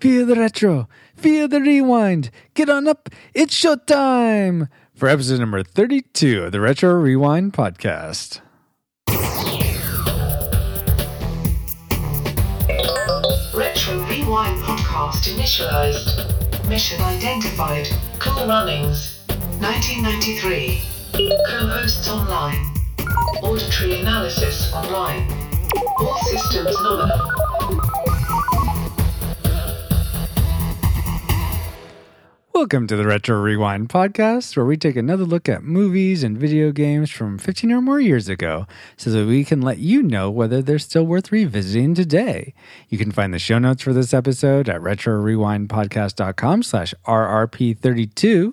Feel the retro. Feel the rewind. Get on up. It's showtime for episode number 32 of the Retro Rewind podcast. Retro Rewind podcast initialized. Mission identified. Cool Runnings. 1993. Co-hosts online. Auditory analysis online. All systems nominal. Welcome to the Retro Rewind podcast, where we take another look at movies and video games from 15 or more years ago so that we can let you know whether they're still worth revisiting today. You can find the show notes for this episode at retrorewindpodcast.com slash RRP32.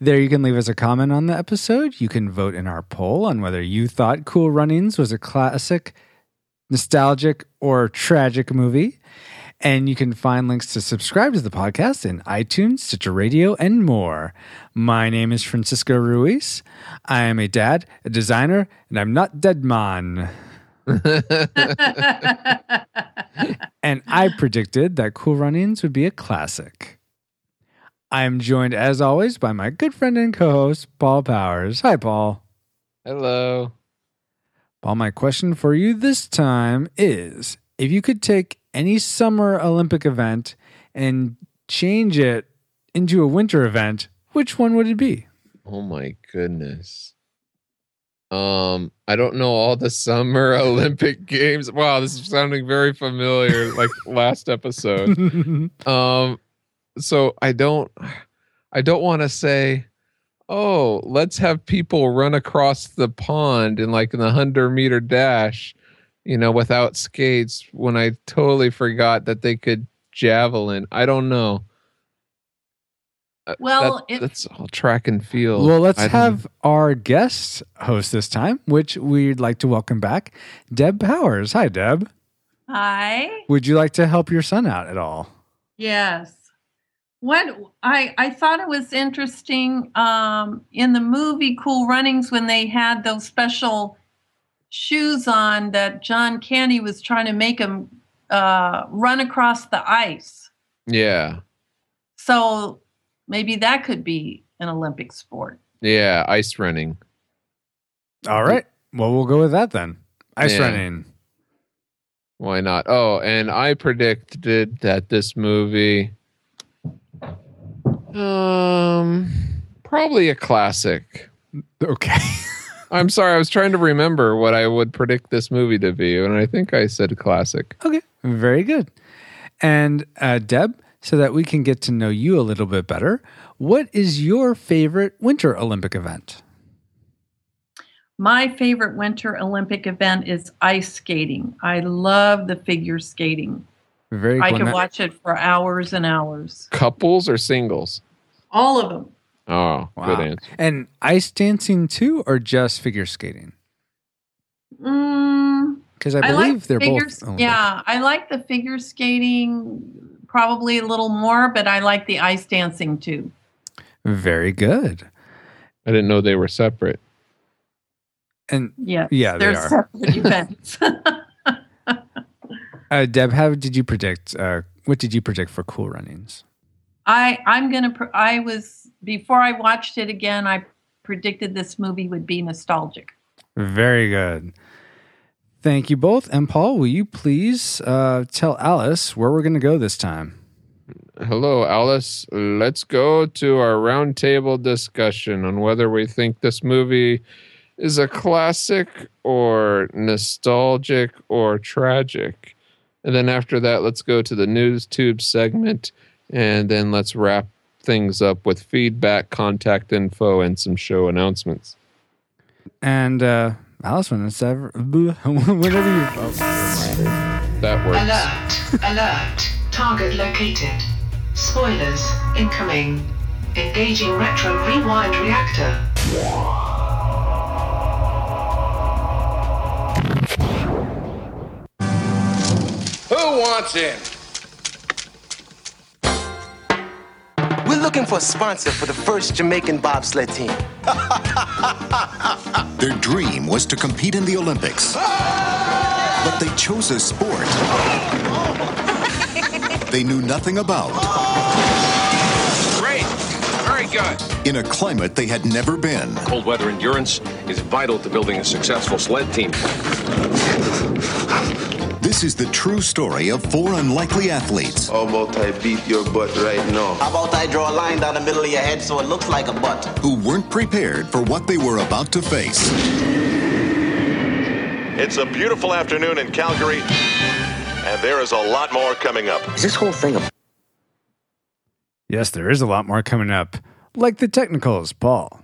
There you can leave us a comment on the episode. You can vote in our poll on whether you thought Cool Runnings was a classic, nostalgic, or tragic movie. And you can find links to subscribe to the podcast in iTunes, Stitcher Radio, and more. My name is Francisco Ruiz. I am a dad, a designer, and I'm not dead man. and I predicted that Cool Runnings would be a classic. I am joined, as always, by my good friend and co host, Paul Powers. Hi, Paul. Hello. Paul, my question for you this time is if you could take any summer Olympic event and change it into a winter event, which one would it be? Oh my goodness. Um, I don't know all the summer Olympic games. Wow, this is sounding very familiar, like last episode. Um, so I don't I don't want to say, oh, let's have people run across the pond in like in the hundred meter dash, you know, without skates when I totally forgot that they could javelin. I don't know. Uh, Well, that- if- that's all track and field. well, let's I don't- have our guest host this time, which we'd like to welcome back, Deb Powers. Hi, Deb. Hi. Would you like to help your son out at all? Yes. What I I thought it was interesting um, in the movie Cool Runnings when they had those special shoes on that John Candy was trying to make him uh, run across the ice. Yeah. So maybe that could be an Olympic sport. Yeah, ice running. All right. Well, we'll go with that then. Ice Yeah. running. Why not? Oh, and I predicted that this movie um probably a classic. Okay. I'm sorry, I was trying to remember what I would predict this movie to be, and I think I said classic. Okay, very good. And uh, Deb, so that we can get to know you a little bit better, what is your favorite Winter Olympic event? My favorite Winter Olympic event is ice skating. I love the figure skating. Very I cool. could watch it for hours and hours. Couples or singles? All of them. Oh, Wow. good answer. And ice dancing too, or just figure skating? Mm, Because I I, believe like they're figure, both. Olympic. Yeah, I like the figure skating probably a little more, but I like the ice dancing too. Very good. I didn't know they were separate. And Yes, Yeah, they they're are. separate events. uh, Deb, how did you predict? Uh, what did you predict for Cool Runnings? I I'm gonna. Pr- I was before I watched it again. I predicted this movie would be nostalgic. Very good. Thank you both. And Paul, will you please uh, tell Alice where we're going to go this time? Hello, Alice. Let's go to our roundtable discussion on whether we think this movie is a classic or nostalgic or tragic. And then after that, let's go to the news tube segment. And then let's wrap things up with feedback, contact info, and some show announcements. And uh, Alice, when it's ever, whenever you. Oh, That works. Alert. Alert. Target located. Spoilers. Incoming. Engaging retro rewind reactor. Who wants in? Looking for a sponsor for the first Jamaican bobsled team. Their dream was to compete in the Olympics. But they chose a sport they knew nothing about Great. Very good. in a climate they had never been. Cold weather endurance is vital to building a successful sled team. This is the true story of four unlikely athletes How about I beat your butt right now? How about I draw a line down the middle of your head so it looks like a butt? who weren't prepared for what they were about to face. It's a beautiful afternoon in Calgary, and there is a lot more coming up. Is this whole thing a Yes, there is a lot more coming up, like the technicals, Paul.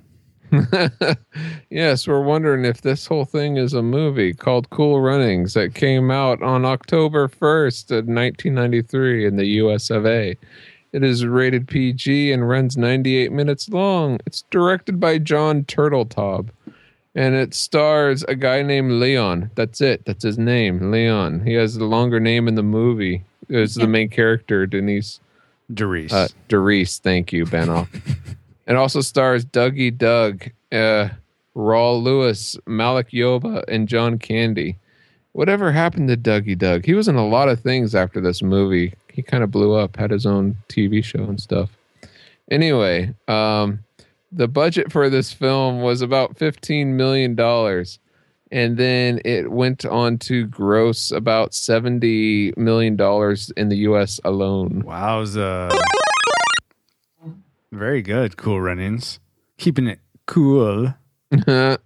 yes, we're wondering if this whole thing is a movie called Cool Runnings that came out on October 1st of 1993 in the US of A. It is rated PG and runs 98 minutes long. It's directed by John Turteltaub and it stars a guy named Leon. That's it. That's his name, Leon. He has the longer name in the movie. It's the main character, Denise Doris. uh, Doris, thank you, Benoff. it also stars Dougie Doug, uh, Rawle Lewis, Malik Yoba, and John Candy. Whatever happened to Dougie Doug? He was in a lot of things after this movie. He kind of blew up, had his own TV show and stuff. Anyway, um, the budget for this film was about $15 million. And then it went on to gross about $70 million in the US alone. Wowza. Very good, Cool Runnings. Keeping it cool. All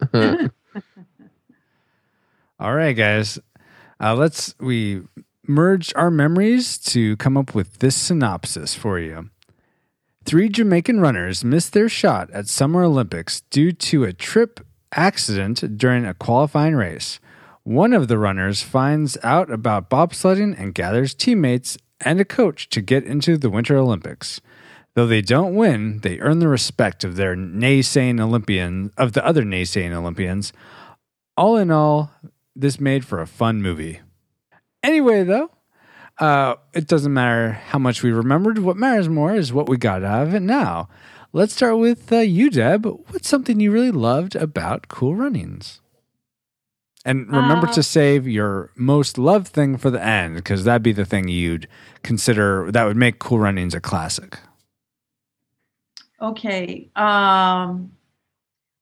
right, guys. Uh, let's we merge our memories to come up with this synopsis for you. Three Jamaican runners missed their shot at Summer Olympics due to a trip accident during a qualifying race. One of the runners finds out about bobsledding and gathers teammates and a coach to get into the Winter Olympics. Though they don't win, they earn the respect of their naysaying Olympian of the other naysaying Olympians. All in all, this made for a fun movie. Anyway, though, uh, it doesn't matter how much we remembered. What matters more is what we got out of it now. Let's start with uh, you, Deb. What's something you really loved about Cool Runnings? And remember Uh, to save your most loved thing for the end, because that'd be the thing you'd consider that would make Cool Runnings a classic. Okay. Um,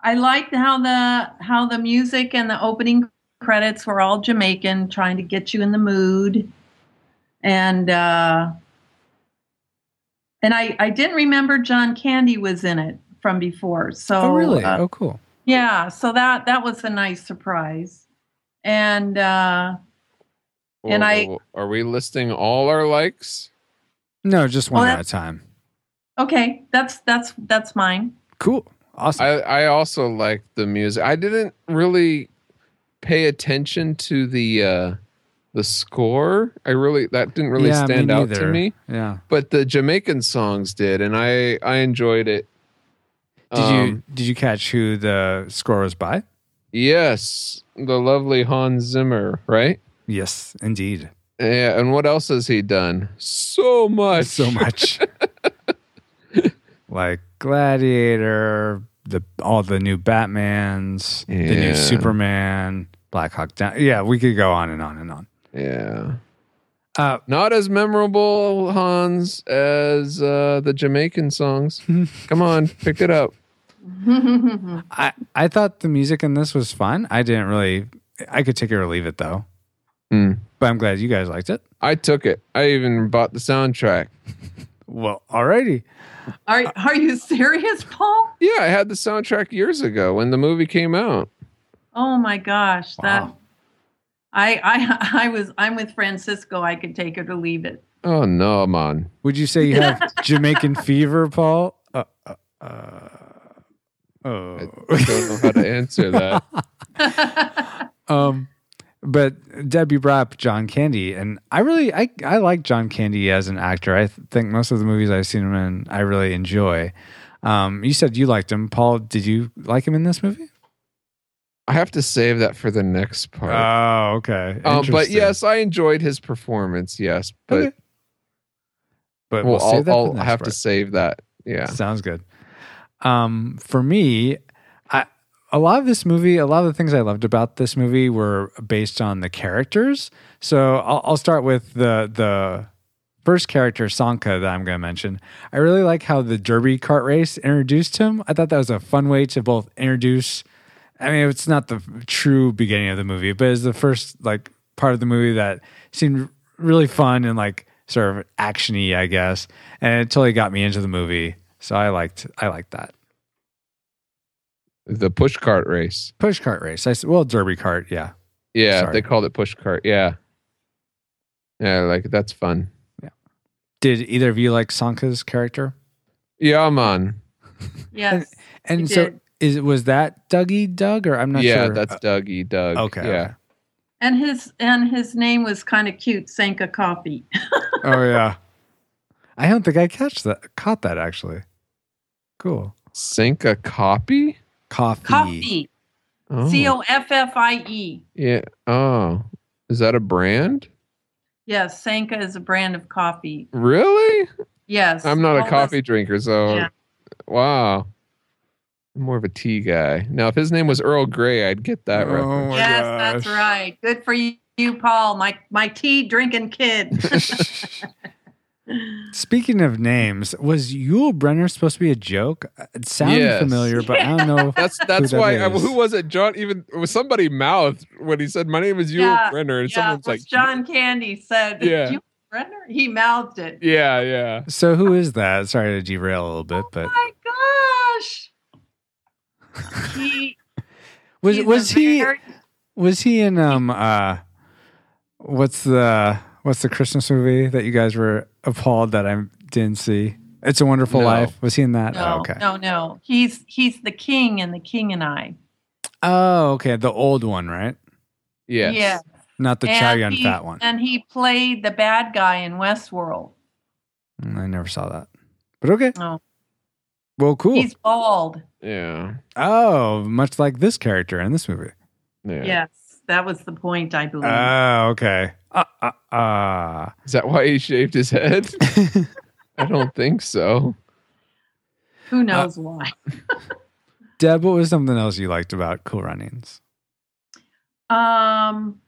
I liked how the how the music and the opening credits were all Jamaican, trying to get you in the mood. And uh, and I I didn't remember John Candy was in it from before. So oh, really? uh, oh, cool. yeah, so that that was a nice surprise. And uh, And I- are we listing all our likes? No, just one Well, at a time. Okay, that's that's that's mine. Cool. Awesome. I, I also like the music. I didn't really pay attention to the uh the score. I really that didn't really Yeah, stand out to me. yeah. But the Jamaican songs did, and I I enjoyed it. Did you Um, did you catch who the score was by? Yes, the lovely Hans Zimmer, right? Yes, indeed. Yeah, and what else has he done? So much. So much. like Gladiator, the all the new Batmans, the new Superman, Black Hawk Down. Yeah, we could go on and on and on. Yeah. Uh, Not as memorable, Hans, as uh, the Jamaican songs. Come on, pick it up. I I thought the music in this was fun. I didn't really. I could take it or leave it though. Mm. But I'm glad you guys liked it. I took it. I even bought the soundtrack. Well, alrighty. Are are you serious, Paul? Yeah, I had the soundtrack years ago when the movie came out. Oh my gosh, that I I I was I'm with Francisco. I could take it or leave it. Oh no, man. Would you say you have Jamaican fever, Paul? Uh, uh, uh, oh. I don't know how to answer that. Um, but Debbie up John Candy, and I really I I like John Candy as an actor. I th- think most of the movies I've seen him in, I really enjoy. Um, you said you liked him, Paul. Did you like him in this movie? I have to save that for the next part. Oh, okay. Um, but yes, I enjoyed his performance. Yes, but Okay. but well, we'll I'll, I'll have to save that. Yeah. Sounds good. Um, for me, a lot of this movie, a lot of the things I loved about this movie were based on the characters. So I'll, I'll start with the the first character, Sanka, that I'm going to mention, I really like how the Derby kart race introduced him. I thought that was a fun way to both introduce. I mean, it's not the true beginning of the movie, but it's the first like part of the movie that seemed really fun and like sort of actiony, I guess, and it totally got me into the movie. So I liked I liked that The push cart race. push cart race. I said, well, Derby cart. yeah. Yeah, Sorry. they called it push cart. Yeah. Yeah, like that's fun. Yeah. Did either of you like Sanka's character? Yeah, man. Yes. And I so did. is was that Dougie Doug or I'm not yeah, sure. that's uh, Dougie Doug. okay. Yeah. And his and his name was kind of cute, Sanka Coffee. Oh yeah. I don't think I catch that caught that actually. Cool. Sync a copy? Coffee. Coffee. Oh. C O F F I E. Yeah. Oh. Is that a brand? Yes, Sanka is a brand of coffee. Really? Yes. I'm not all a this- coffee drinker, so Yeah. wow. I'm more of a tea guy. Now, if his name was Earl Grey, I'd get that Oh reference. my Yes, that's right. Good for you, you, Paul, my my tea drinking kid. Speaking of names, was Yul Brenner supposed to be a joke? It sounded Yes. familiar, but I don't know. That's that's that why. I, who was it? John. Even was somebody mouthed when he said, "My name is Yul Yeah, Brenner," and yeah, someone's like, John Candy said, Yeah. "You Brenner?" He mouthed it. "Yeah, yeah." So who is that? Sorry to derail a little bit, but My gosh. He was was he very- was he in um uh what's the what's the Christmas movie that you guys were appalled that I didn't see? It's a Wonderful No. Life. Was he in that? No, oh, okay. no, no. He's he's the king and the king and I. Oh, okay. The old one, right? Yes. Yeah. Not the And Chow Yun Fat one. And he played the bad guy in Westworld. Mm, I never saw that. But okay. Oh, Well, cool. he's bald. Yeah. oh, much like this character in this movie. Yeah. Yes, that was the point, I believe. Oh, okay. Uh, uh, uh. Is that why he shaved his head? I don't think so. Who knows why? Deb, what was something else you liked about Cool Runnings? Um,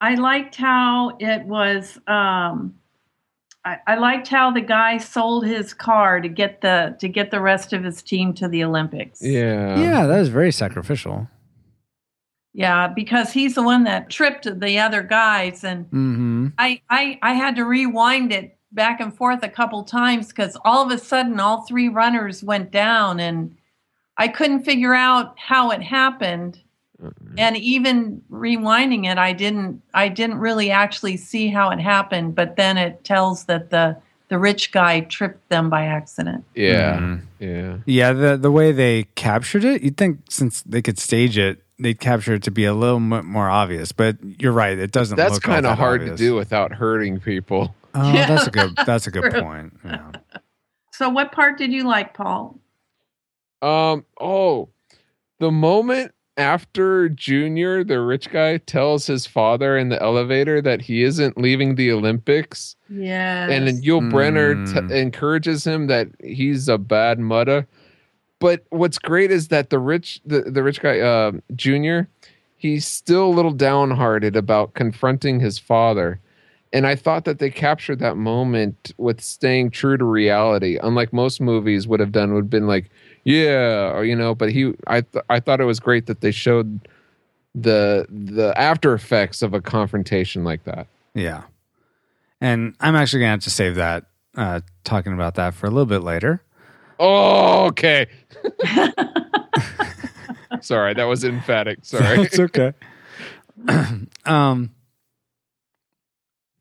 I liked how it was. Um, I, I liked how the guy sold his car to get the to get the rest of his team to the Olympics. Yeah. yeah, that was very sacrificial. Yeah, because he's the one that tripped the other guys, and Mm-hmm. I I, I had to rewind it back and forth a couple times because all of a sudden all three runners went down, and I couldn't figure out how it happened. and even rewinding it i didn't i didn't really actually see how it happened but then it tells that the the rich guy tripped them by accident Yeah. Mhm. Yeah. Yeah, the the way they captured it, you'd think since they could stage it, they'd capture it to be a little bit more obvious. But you're right; it doesn't. That's look kind of that hard obvious. to do without hurting people. Oh, Yeah. that's a good. That's a good point. Yeah. so what part did you like paul Um. Oh, the moment after Junior, the rich guy, tells his father in the elevator that he isn't leaving the Olympics, yeah and then Yul Brenner Mm. t- encourages him that he's a bad mudda. But what's great is that the rich, the, the rich guy, uh, Junior, he's still a little downhearted about confronting his father. And I thought that they captured that moment with staying true to reality, unlike most movies would have done. Would have been like, yeah, or you know. But he, I, th- I thought it was great that they showed the the after effects of a confrontation like that. Yeah. And I'm actually gonna have to save that uh, talking about that for a little bit later. Oh, okay. Sorry, that was emphatic. Sorry. it's okay. um,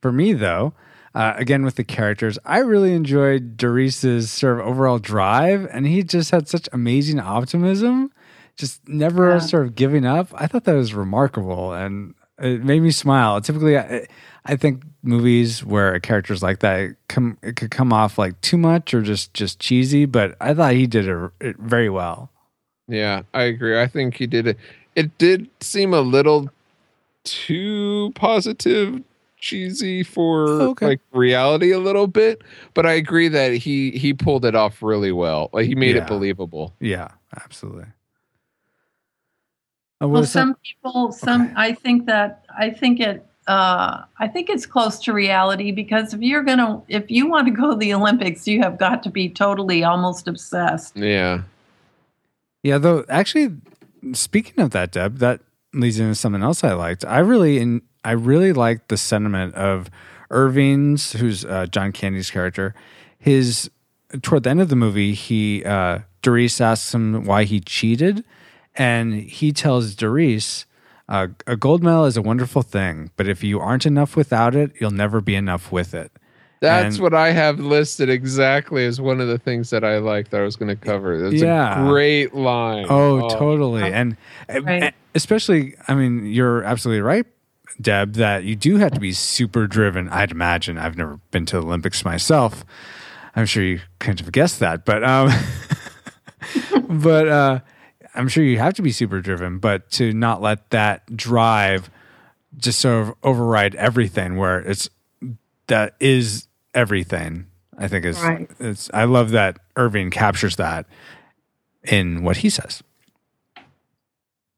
for me though, uh, again with the characters, I really enjoyed Doris's sort of overall drive, and he just had such amazing optimism, just never Yeah. sort of giving up. I thought that was remarkable, and it made me smile. Typically, I, I think movies where a character's like that it come it could come off like too much or just just cheesy, but I thought he did it, it very well. Yeah, I agree. I think he did it. It did seem a little too positive, cheesy for Oh, okay. like reality a little bit, but I agree that he he pulled it off really well. Like he made Yeah. it believable. Yeah, absolutely. Uh, well some- some people some i think that i think it uh, I think it's close to reality because if you're gonna, if you want to go to the Olympics, you have got to be totally almost obsessed. Yeah. Yeah, though actually speaking of that, Deb, that leads into something else I liked. I really in I really liked the sentiment of Irving's, who's uh, John Candy's character. His toward the end of the movie, he uh, Doris asks him why he cheated, and he tells Doris, uh, "A gold medal is a wonderful thing, but if you aren't enough without it, you'll never be enough with it." That's And- what I have listed exactly as one of the things that I like that I was going to cover. It's Yeah. a great line. Oh, totally. And, and especially, I mean, you're absolutely right, Deb, that you do have to be super driven. I'd imagine. I've never been to the Olympics myself. I'm sure you kind of guessed that, but um, but uh, I'm sure you have to be super driven. But to not let that drive just sort of override everything, where it's that is everything. I think is Right. it's. I love that Irving captures that in what he says.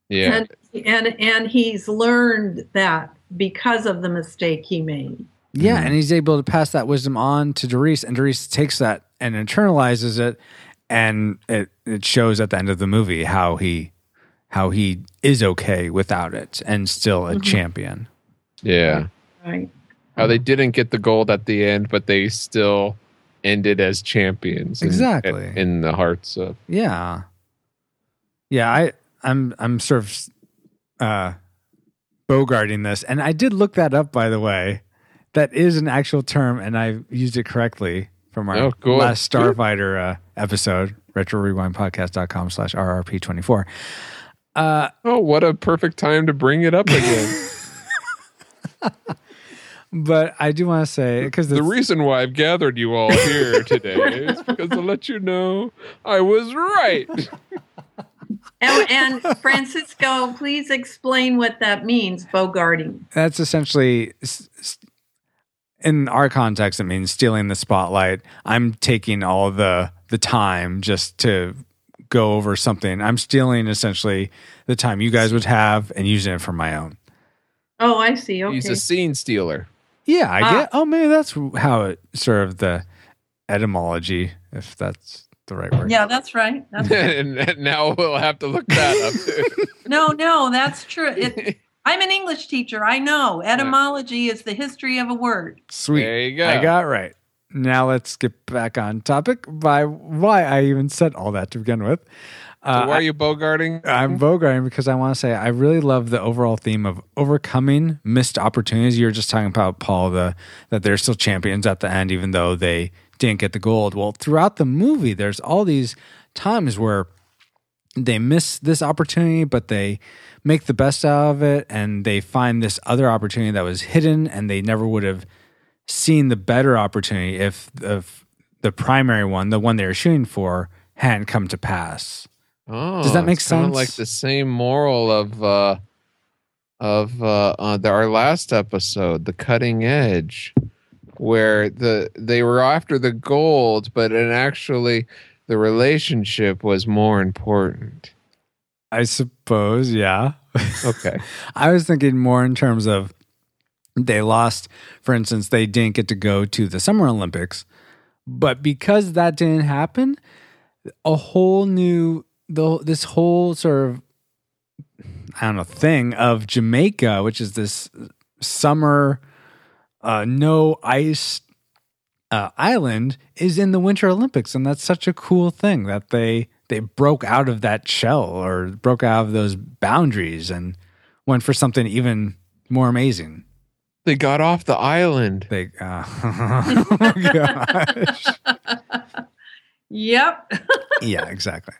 Yeah. And and and he's learned that because of the mistake he made. Yeah, mm-hmm. and he's able to pass that wisdom on to Doris, and Doris takes that and internalizes it, and it it shows at the end of the movie how he how he is okay without it and still a champion. yeah. Right. How they didn't get the gold at the end, but they still ended as champions. in- Exactly. In, the hearts of. Yeah, yeah. I I'm I'm sort of uh, bogarting this, and I did look that up by the way. That is an actual term, and I used it correctly from our Oh, cool. last Starfighter uh, episode, retro rewind podcast.com slash RRP24. Uh, Oh, what a perfect time to bring it up again. but I do want to say, because the reason why I've gathered you all here today is because to let you know I was right. And, and Francisco, please explain what that means, bogarting. that's essentially s- s- in our context it means stealing the spotlight i'm taking all the the time just to go over something i'm stealing essentially the time you guys would have and using it for my own Oh, I see. Okay. He's a scene stealer. yeah i Ah. get oh maybe that's how it sort of the etymology if that's the right word yeah, that's right. That's right. and, and now we'll have to look that up. No, no, that's true. It, I'm an English teacher. I know. Etymology is the history of a word. sweet There you go. i got it right now let's get back on topic by why i even said all that to begin with uh, So why are you bogarting? I'm bogarting because I want to say I really love the overall theme of overcoming missed opportunities. You were just talking about Paul the that they're still champions at the end, even though they didn't get the gold. Well, throughout the movie, there's all these times where they miss this opportunity, but they make the best out of it, and they find this other opportunity that was hidden, and they never would have seen the better opportunity if the the primary one, the one they were shooting for, hadn't come to pass. Oh, Does that make it's sense? Like the same moral of uh of uh, uh the, our last episode, the cutting edge, where the they were after the gold, but and actually the relationship was more important. I suppose, yeah. Okay. I was thinking more in terms of they lost, for instance, they didn't get to go to the Summer Olympics, but because that didn't happen, a whole new the this whole sort of I don't know thing of Jamaica, which is this summer uh, no ice uh, island, is in the Winter Olympics, and that's such a cool thing that they they broke out of that shell or broke out of those boundaries and went for something even more amazing. They got off the island. They, uh, oh my gosh. Yep. yeah, exactly.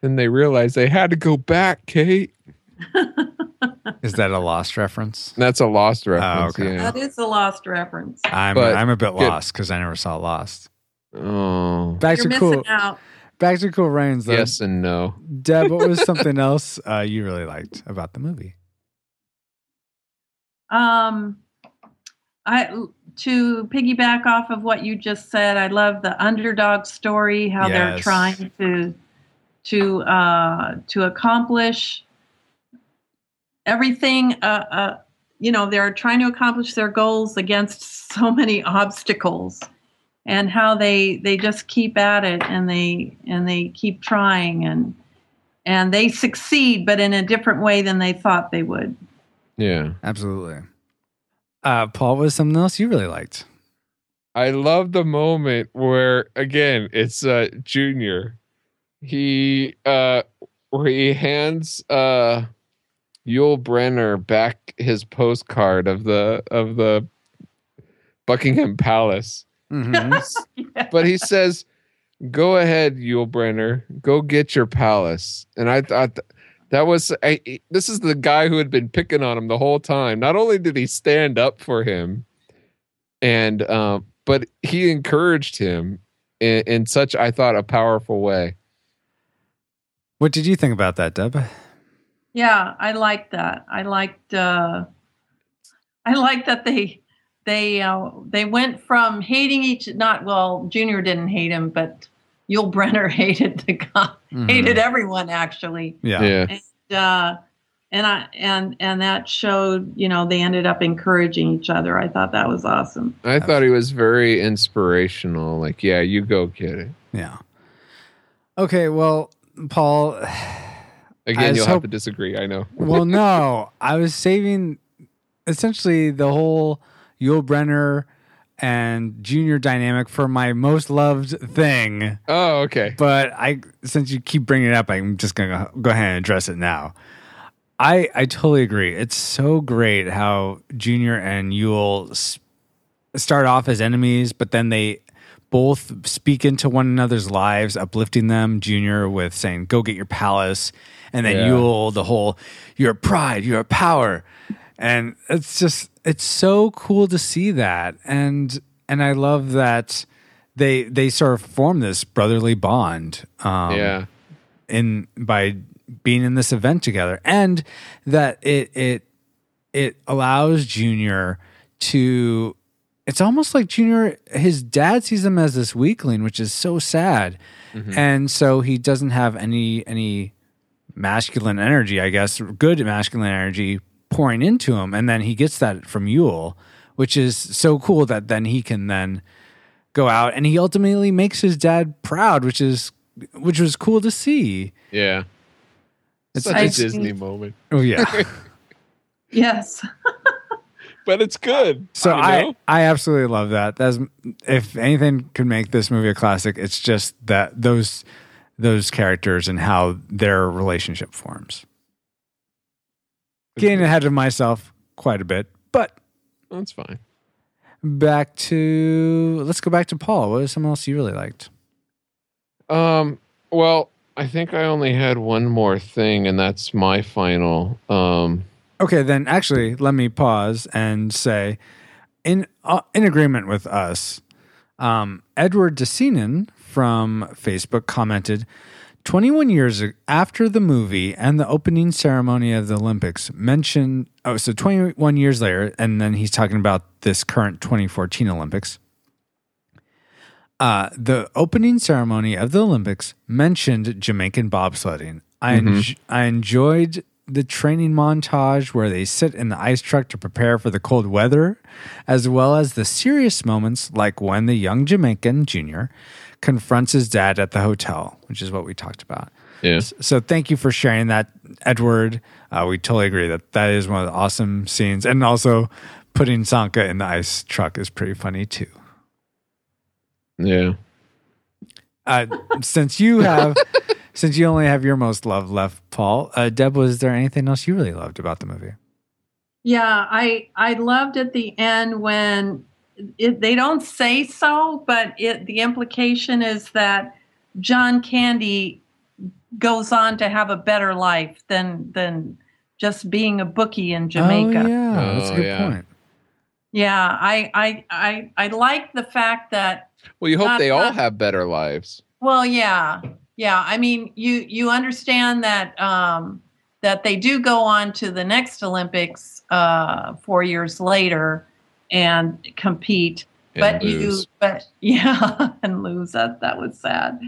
Then they realized they had to go back, Kate. Is that a lost reference? That's a lost reference. okay. Yeah. That is a lost reference. I'm But I'm a bit good. lost because I never saw Lost. Oh. Back You're to missing cool. out. Back to cool rains. Though. Yes and no. Deb, what was something else uh, you really liked about the movie? Um, I to piggyback off of what you just said. I love the underdog story. How they're trying to to uh, to accomplish everything. Uh, uh, you know they're trying to accomplish their goals against so many obstacles and how they they just keep at it and they and they keep trying and and they succeed but in a different way than they thought they would Yeah. Absolutely. Uh, Paul, was something else you really liked? I love the moment where again it's uh Junior. He uh where he hands uh Yul Brenner back his postcard of the of the Buckingham Palace. Mhm. But he says, Go ahead, Yul Brenner. Go get your palace. And I thought that was I, this is the guy who had been picking on him the whole time. Not only did he stand up for him, and um, but he encouraged him in, in such I thought a powerful way. what did you think about that, Deb? Yeah, I liked that. I liked uh I liked that they they uh, they went from hating each not well, Junior didn't hate him, but Yul Brenner hated the guy, Mhm. hated everyone actually. Yeah. Yeah. And uh and I and and that showed, you know, they ended up encouraging each other. I thought that was awesome. I thought he was very inspirational. Like, yeah, you go get it. Yeah. Okay, well, Paul, Again, I you'll just have hope- to disagree. I know. well, no, I was saving essentially the whole Yul Brenner and Junior dynamic for my most loved thing. Oh, okay. But I, since you keep bringing it up, I'm just gonna go ahead and address it now. I I totally agree. It's so great how Junior and Yul start off as enemies, but then they both speak into one another's lives, uplifting them. Junior with saying, "Go get your palace," and then Yeah. Yul the whole, "You're pride, you're power," and it's just it's so cool to see that, and and I love that they they sort of form this brotherly bond. Um, yeah. in by being in this event together and that it it it allows junior to it's almost like junior his dad sees him as this weakling which is so sad and so he doesn't have any any masculine energy i guess good masculine energy pouring into him and then he gets that from Yul which is so cool that then he can then go out and he ultimately makes his dad proud which is which was cool to see Yeah. It's- Such I a see. Disney moment. oh yeah Yes. But it's good. So you I, know? I absolutely love that. That's if anything could make this movie a classic, it's just that those those characters and how their relationship forms. Getting ahead of myself quite a bit, but That's fine. back to let's go back to Paul. What was something else you really liked? Um, well, I think I only had one more thing, and that's my final. Um, Okay, then actually, let me pause and say, in uh, in agreement with us, um, Edward DeSeanan from Facebook commented, 21 years after the movie and the opening ceremony of the Olympics, mentioned. Oh, so 21 years later, and then he's talking about this current 2014 Olympics. Uh, the opening ceremony of the Olympics mentioned Jamaican bobsledding. I enj- I enjoyed the training montage where they sit in the ice truck to prepare for the cold weather, as well as the serious moments like when the young Jamaican junior confronts his dad at the hotel, which is what we talked about. yeah. So thank you for sharing that, Edward. Uh, we totally agree that that is one of the awesome scenes, and also putting Sanka in the ice truck is pretty funny too. Yeah. Uh, since you have, since you only have your most love left, Paul, uh, Deb, was there anything else you really loved about the movie? Yeah, I I loved at the end when it, they don't say so, but it the implication is that John Candy goes on to have a better life than than just being a bookie in Jamaica. Oh yeah, that's a Oh, good yeah. point. Yeah, I I I I like the fact that Well, you hope Not- they all not- have better lives. well, yeah. Yeah, I mean, you you understand that um that they do go on to the next Olympics uh 4 years later and compete and but lose. you but yeah and lose that that was sad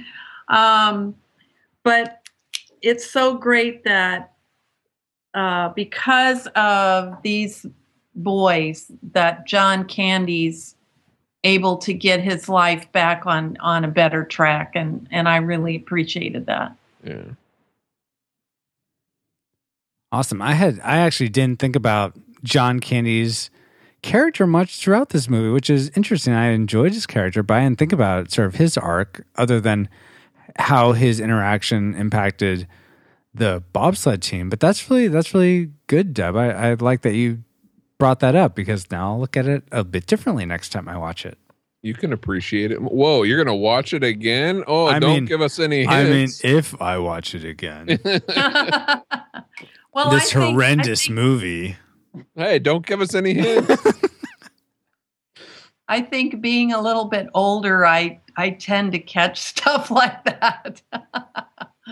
um but it's so great that uh because of these boys that John Candy's able to get his life back on on a better track and and I really appreciated that. Yeah. Awesome. I had I actually didn't think about John Candy's character much throughout this movie, which is interesting. I enjoyed his character, but I didn't think about sort of his arc other than how his interaction impacted the bobsled team. But that's really that's really good, Deb. I, I like that you brought that up because now I'll look at it a bit differently next time I watch it. You can appreciate it. Whoa, you're gonna watch it again? Oh, I don't mean- give us any hints. I mean, if I watch it again, well, this I think, horrendous I think, movie. Hey, don't give us any hints. I think being a little bit older, I I tend to catch stuff like that.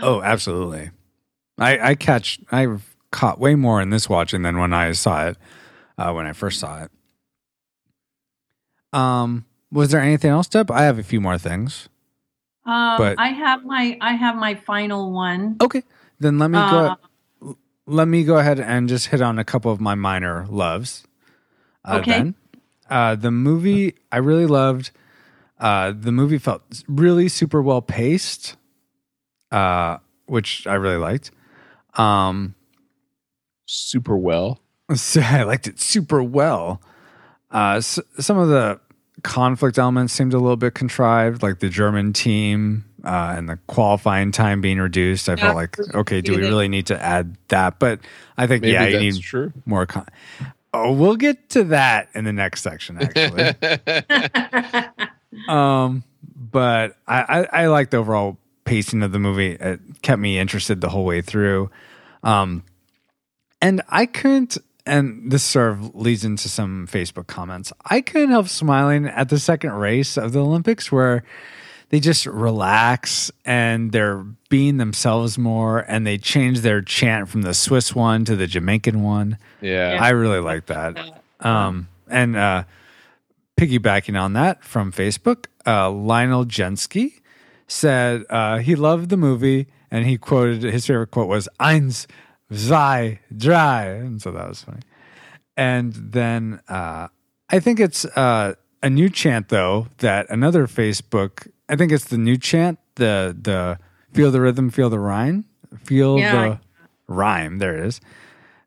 Oh, absolutely. I I catch I've caught way more in this watching than when I saw it uh, when I first saw it. Um, was there anything else, Deb? I have a few more things. um, But- I have my I have my final one. Okay, then let me Uh, go. Let me go ahead and just hit on a couple of my minor loves. Uh, Okay. Then, uh, the movie I really loved. Uh, the movie felt really super well paced, uh, which I really liked. Um, Super well. So I liked it super well. Uh, s some of the conflict elements seemed a little bit contrived, like the German team uh, and the qualifying time being reduced. I Yeah, felt like, okay, do we really need to add that? But I think, Maybe yeah, you need true. more. Con- oh, we'll get to that in the next section, actually. um, but I, I, I liked the overall pacing of the movie. It kept me interested the whole way through. Um, and I couldn't, and this sort of leads into some Facebook comments. I couldn't help smiling at the second race of the Olympics where they just relax and they're being themselves more and they change their chant from the Swiss one to the Jamaican one. yeah. I really like that. Um, and uh, piggybacking on that from Facebook, uh, Lionel Jensky said uh, he loved the movie and he quoted his favorite quote was "Eins, zwei, drei," and so that was funny. And then uh, I think it's uh, a new chant though that another Facebook. I think it's the new chant the the feel the rhythm, feel the rhyme, feel Yeah. the rhyme. There it is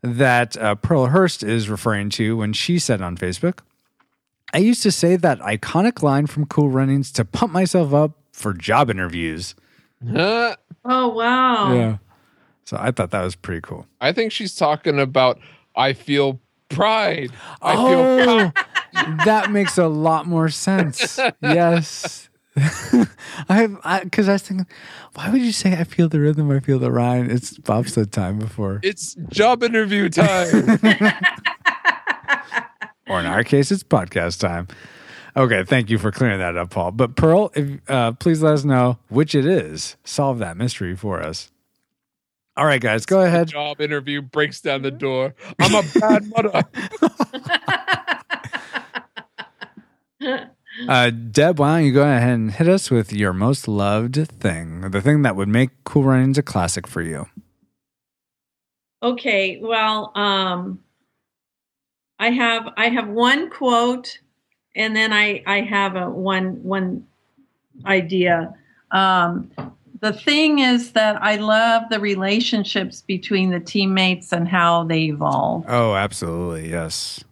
that uh, Pearl Hurst is referring to when she said on Facebook, I used to say that iconic line from Cool Runnings to pump myself up for job interviews. Huh? Oh wow! Yeah. So I thought that was pretty cool. I think she's talking about I feel pride. I feel oh, that makes a lot more sense. Yes. I have because I, was thinking, why would you say I feel the rhythm, I feel the rhyme? It's bobsled time before. it's job interview time. or in our case, it's podcast time. Okay, thank you for clearing that up, Paul. But Pearl, if, uh, please let us know which it is. Solve that mystery for us. All right, guys, go ahead. job interview breaks down the door. I'm a bad mother. Uh, Deb, why don't you go ahead and hit us with your most loved thing, the thing that would make Cool Runnings a classic for you? Okay, well, um, I have I have one quote, and then I I have a one one idea. Um, the thing is that I love the relationships between the teammates and how they evolve, Oh, absolutely. Yes.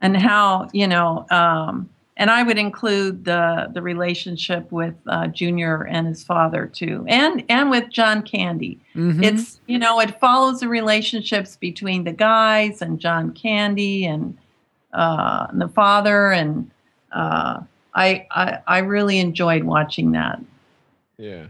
and how you know. Um, and I would include the the relationship with uh, Junior and his father too, and and with John Candy. Mhm. It's you know it follows the relationships between the guys and John Candy and uh, and the father, and uh, I, I I really enjoyed watching that. yeah.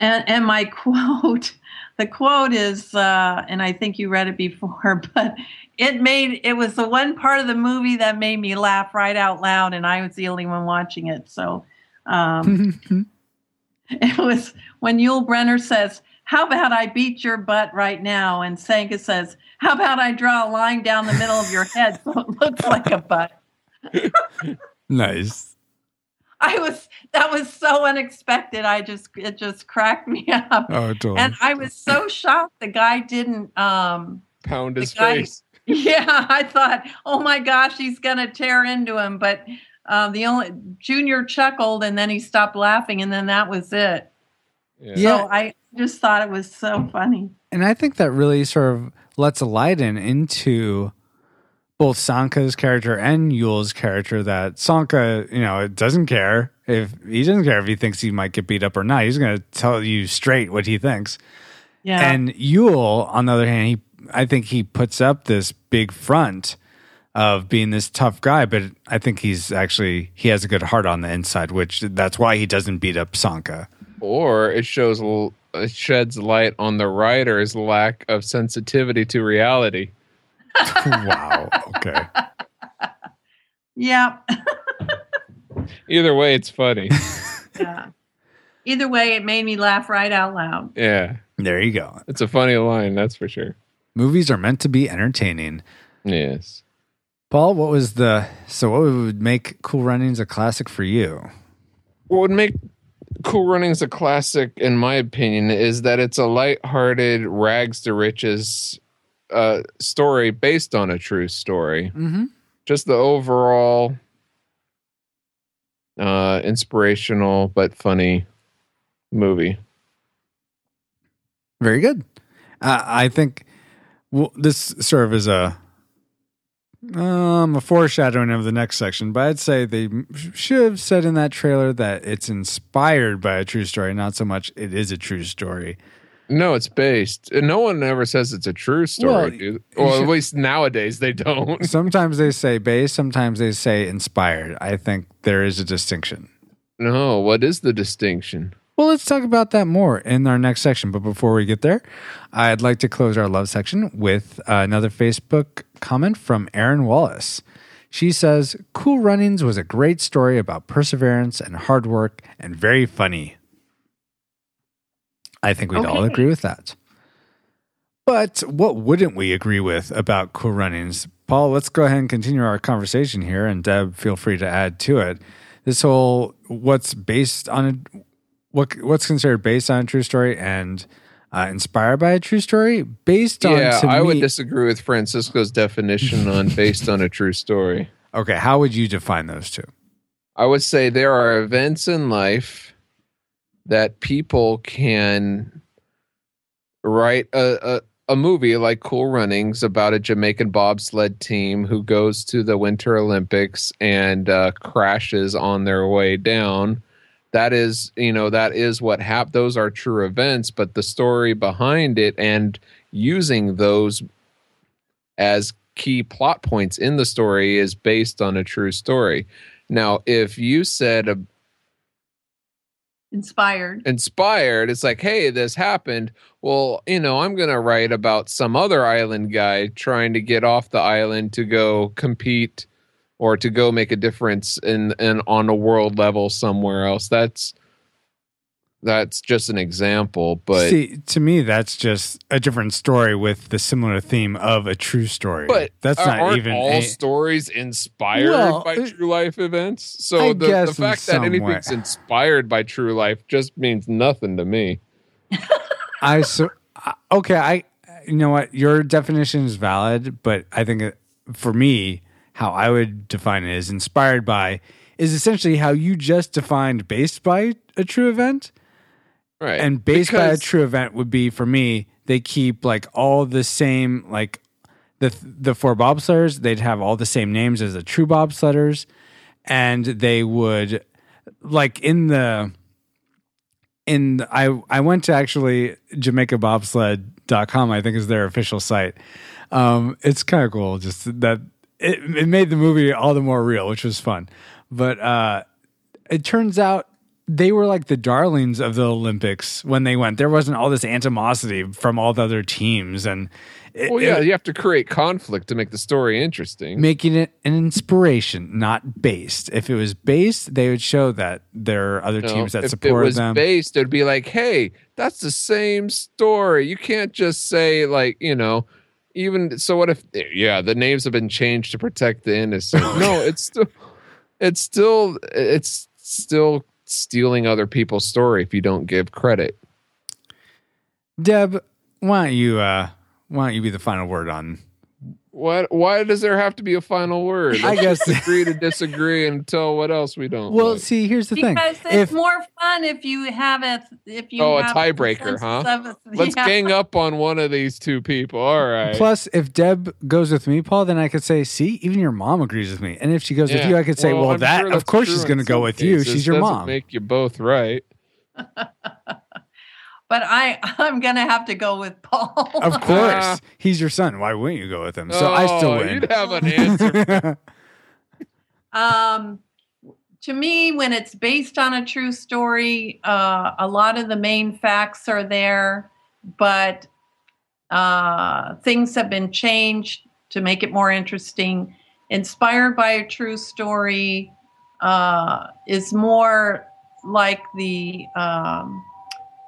And and my quote, the quote is, uh, and I think you read it before, but it made it was the one part of the movie that made me laugh right out loud, and I was the only one watching it. So um, it was when Yul Brenner says, "How about I beat your butt right now?" and Sanka says, "How about I draw a line down the middle of your head so it looks like a butt?" nice. I was that was so unexpected. I just it just cracked me up. Oh, totally. And I was so shocked the guy didn't um Pound his guy face. yeah, I thought, oh my gosh, he's gonna tear into him. But uh, the only Junior chuckled and then he stopped laughing, and then that was it. Yeah. Yeah. So I just thought it was so funny. And I think that really sort of lets a light in into both Sanka's character and Yul's character that Sanka, you know, doesn't care if he doesn't care if he thinks he might get beat up or not. He's going to tell you straight what he thinks. Yeah. And Yule, on the other hand, he I think he puts up this big front of being this tough guy, but I think he's actually he has a good heart on the inside, which that's why he doesn't beat up Sanka. Or it shows it sheds light on the writer's lack of sensitivity to reality. wow. Okay. yeah. Either way, it's funny. yeah. Either way, it made me laugh right out loud. yeah, There you go. it's a funny line, that's for sure. Movies are meant to be entertaining. Yes. Paul, what was the so what would make Cool Runnings a classic for you? What would make Cool Runnings a classic, in my opinion, is that it's a light-hearted rags to riches uh, story based on a true story. Mm-hmm. Just the overall uh, inspirational but funny movie. Very good. Uh, I think well, this sort of is a um a foreshadowing of the next section, but I'd say they should have said in that trailer that it's inspired by a true story, not so much it is a true story. No, it's based. and No one ever says it's a true story, Well, dude. Or should- at least nowadays they don't. Sometimes they say based, sometimes they say inspired. I think there is a distinction. No, what is the distinction? Well, let's talk about that more in our next section. But before we get there, I'd like to close our love section with uh, another Facebook comment from Erin Wallace. She says, Cool Runnings was a great story about perseverance and hard work and very funny. I think we'd all agree with that. But what wouldn't we agree with about Cool Runnings? Paul, let's go ahead and continue our conversation here. And Deb, feel free to add to it. This whole what's based on a what what's considered based on a true story and uh, inspired by a true story based on yeah, I would disagree with Francisco's definition on based on a true story. okay how would you define those two I would say there are events in life that people can write a, a, a movie like Cool Runnings about a Jamaican bobsled team who goes to the Winter Olympics and uh, crashes on their way down. That is, you know, that is what happened. Those are true events, but the story behind it and using those as key plot points in the story is based on a true story. Now, if you said a, Inspired. inspired, it's like, hey, this happened. Well, you know, I'm going to write about some other island guy trying to get off the island to go compete or to go make a difference in, in on a world level somewhere else. That's that's just an example, but see to me that's just a different story with the similar theme of a true story But that's are- not aren't even all a- stories inspired Well, by uh, true life events. I So the, the guess in fact that some anything's way. inspired by true life just means nothing to me. I so okay. I you know what your definition is valid, but I think for me, how I would define it is inspired by is essentially how you just defined based by a true event, Right. and based by a true event would be for me. They keep like all the same like the the four bobsledders. They'd have all the same names as the true bobsledders, and they would like in the in I I went to actually JamaicaBobsled.com, I think is their official site. Um, it's kind of cool, just that it, it made the movie all the more real, which was fun. But uh, it turns out they were like the darlings of the Olympics when they went. There wasn't all this animosity from all the other teams, and it, Well, yeah, it- you have to create conflict to make the story interesting. making it an inspiration, not based. If it was based, they would show that there are other know, teams that support was them. based, it'd be like, hey, that's the same story. You can't just say like, you know, even so. What if? Yeah, the names have been changed to protect the innocent. no, it's still, it's still, it's still stealing other people's story if you don't give credit. Deb, why don't you uh why don't you be the final word on What? Why does there have to be a final word? I Let's guess- just agree to disagree and tell what else we don't. Well, like. see, here's the thing. Because it's If more fun if you have it. If you Oh, a tiebreaker, huh? of. Let's Yeah. gang up on one of these two people. All right. plus, if Deb goes with me, Paul, then I could say, "See, even your mom agrees with me." And if she goes with you, I could say, "Well, I'm that sure of course she's going to go some with you. She's your Doesn't mom." Make you both right. But I, I'm gonna have to go with Paul. Of course, he's your son. Why wouldn't you go with him? So I still Oh, win. You'd have an answer. Um, to me, when it's based on a true story, uh, a lot of the main facts are there, but uh, things have been changed to make it more interesting. Inspired by a true story uh, is more like the um,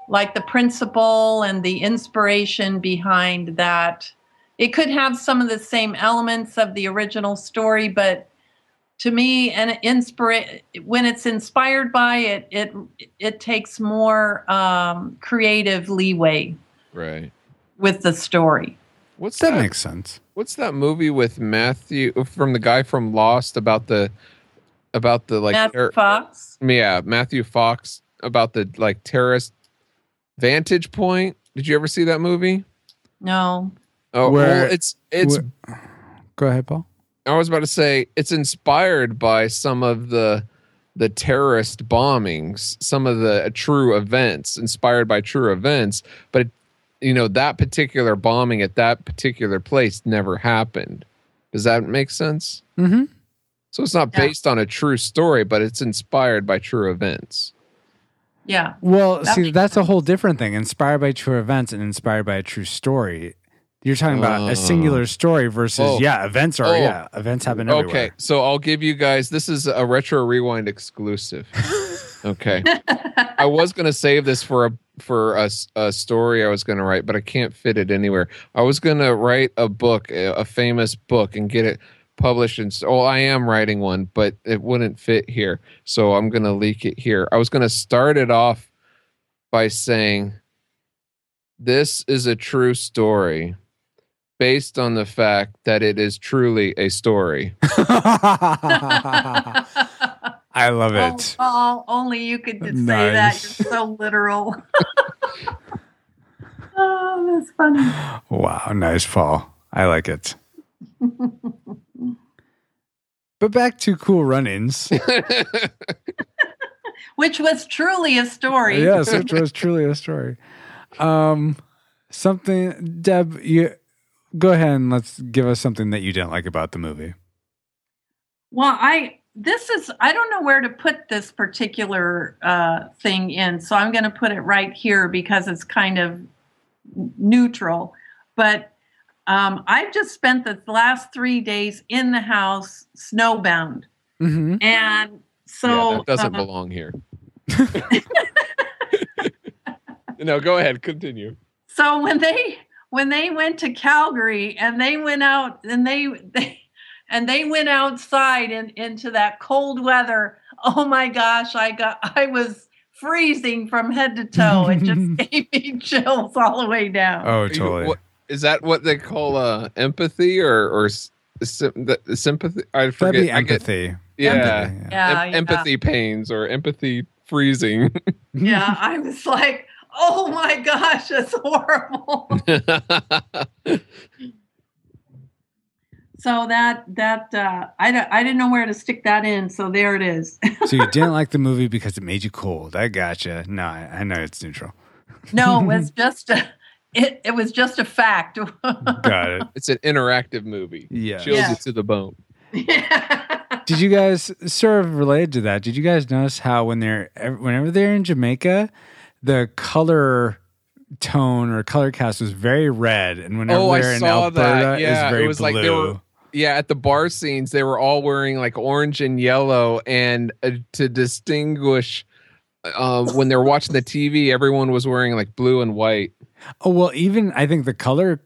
like the principle and the inspiration behind that. It could have some of the same elements of the original story, but to me and inspire when it's inspired by it it it takes more um, creative leeway right. with the story What's that that? makes sense. What's that movie with Matthew from the guy from Lost about the about the like Matthew ter- Fox yeah Matthew Fox about the like terrorist vantage point? Did you ever see that movie? no Oh, Where- well, it's it's. wh- Go ahead, Paul. I was about to say it's inspired by some of the the terrorist bombings, some of the true events, inspired by true events. But you know that particular bombing at that particular place never happened. Does that make sense? Mm-hmm. So it's not Yeah. based on a true story, but it's inspired by true events. Yeah Well, That see, makes that's a whole different thing. Inspired by true events and inspired by a true story. You're talking about Oh. a singular uh. story versus Oh. yeah, events are Oh. yeah, events happen everywhere. Okay, so I'll give you guys. This is a retro rewind exclusive. Okay, I was gonna save this for a for a, a story I was gonna write, but I can't fit it anywhere. I was gonna write a book, a, a famous book, and get it published. And so, oh, I am writing one, but it wouldn't fit here, so I'm gonna leak it here. I was gonna start it off by saying, "This is a true story." Based on the fact that it is truly a story. I love it. oh, only you could just say that Nice. you're so literal oh that's funny Wow, nice Paul. I like it. But back to cool run-ins. which was truly a story yes, which was truly a story. Um, something, Deb, you go ahead and let's give us something that you didn't like about the movie. Well, I this is I don't know where to put this particular uh, thing in, so I'm going to put it right here because it's kind of neutral. But um, I've just spent the last three days in the house snowbound, Mm-hmm. and so yeah, that doesn't uh, belong here. no, go ahead, continue. so when they when they went to Calgary and they went out and they they and they went outside and into that cold weather. Oh my gosh, I got I was freezing from head to toe. It just gave me chills all the way down. Oh, totally. what- is that what they call uh, empathy or or s- the, the sympathy? I forget. That'd be I get- empathy. yeah, Empathy, Yeah, Em- yeah. empathy pains or empathy freezing. Yeah, I was like, oh my gosh, that's horrible. so that that uh, I I didn't know where to stick that in. So there it is. so you didn't like the movie because it made you cold. I gotcha. No, I, I know it's neutral. no, it was just a, it it was just a fact. Got it. it's an interactive movie. Yeah. chills Yeah. you to the bone. Did you guys sort of related to that? Did you guys notice how when they're whenever they're in Jamaica, the color tone or color cast was very red, and whenever Oh, I they're in saw Alberta, that. Yeah, it's very it was blue. like they were. Yeah, at the bar scenes, they were all wearing like orange and yellow, and uh, to distinguish. Uh, when they were watching the TV, everyone was wearing like blue and white. Oh well, even I think the color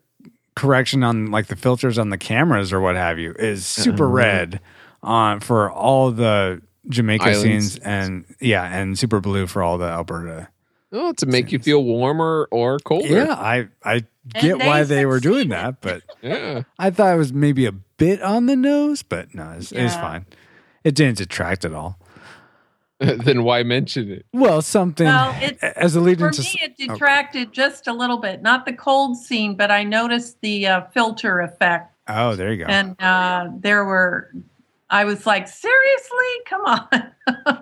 correction on like the filters on the cameras or what have you is super Uh-huh. red on for all the Jamaica Island scenes scenes. and yeah, and super blue for all the Alberta. Oh, to make you feel warmer or colder. Yeah, I I get they why they were doing that, but Yeah. I thought it was maybe a bit on the nose, but no, it's, it's fine. It didn't detract at all. then why mention it? Well, something Well, as a lead For into me, it detracted just a little bit. Not the cold scene, but I noticed the uh, filter effect. Oh, there you go. And uh, there were, I was like, seriously? Come on.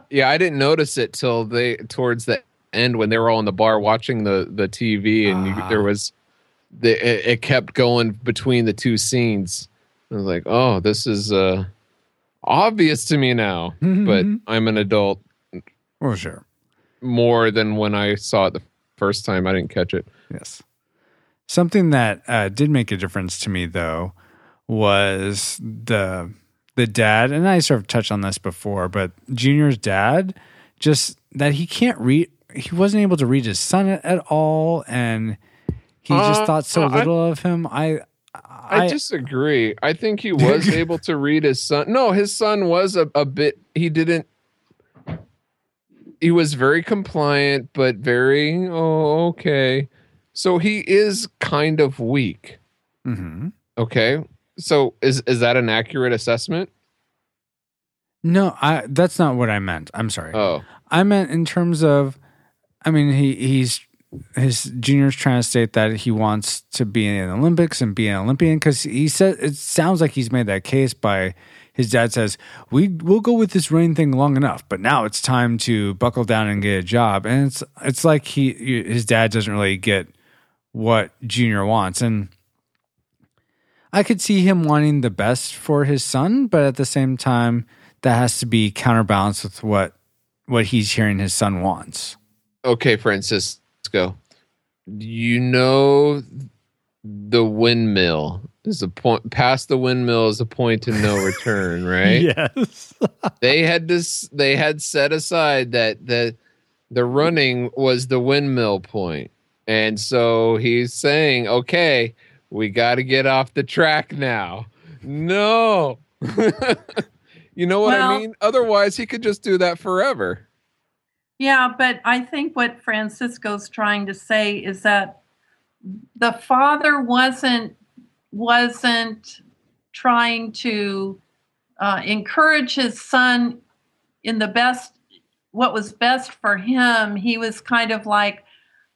Yeah, I didn't notice it till they towards the end when they were all in the bar watching the the TV, and you, Ah. there was the it, it kept going between the two scenes. I was like, oh, this is uh obvious to me now, but I'm an adult well, sure. more than when I saw it the first time. I didn't catch it. Yes. Something that uh, did make a difference to me, though, was the the dad, and I sort of touched on this before, but Junior's dad, just that he can't read. He wasn't able to read his son at, all, and he just Uh, thought so I- little of him. I, I, disagree. I think he was able to read his son. No, his son was a, a bit. He didn't. He was very compliant, but very oh okay. So he is kind of weak. Mhm. Okay, so is is that an accurate assessment? no, I. That's not what I meant. I'm sorry. Oh, I meant in terms of, I mean, he he's his junior's trying to state that he wants to be in the Olympics and be an Olympian because he said it sounds like he's made that case by his dad says we we'll go with this rain thing long enough, but now it's time to buckle down and get a job, and it's it's like he his dad doesn't really get what junior wants, and I could see him wanting the best for his son, but at the same time, that has to be counterbalanced with what what he's hearing his son wants. okay, Francisco. You know the windmill is a point. Past the windmill is a point of no return, right? Yes. they had this they had set aside that the the running was the windmill point and so he's saying okay we got to get off the track now no you know what i mean otherwise he could just do that forever Yeah, but I think what Francisco's trying to say is that the father wasn't wasn't trying to uh, encourage his son in the best what was best for him. He was kind of like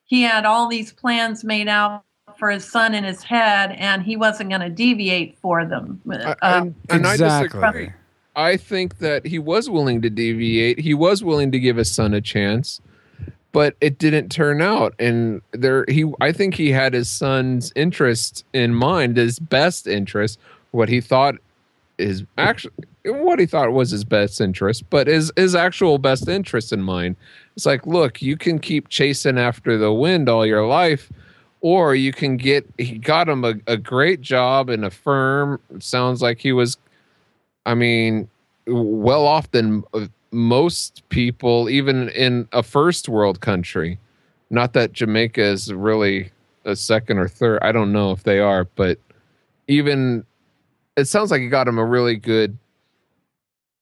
he had all these plans made out for his son in his head, and he wasn't going to deviate for them. Uh, and, and I exactly. disagree. I think that he was willing to deviate. He was willing to give his son a chance, but it didn't turn out. And there, he, I think he had his son's interest in mind, his best interest, what he thought is actually what he thought was his best interest, but his his actual best interest in mind. It's like, look, you can keep chasing after the wind all your life, or you can get. He got him a, a great job in a firm. Sounds like he was I mean, well uh, most people, even in a first world country. Not that Jamaica is really a second or third. I don't know if they are, but even it sounds like he got him a really good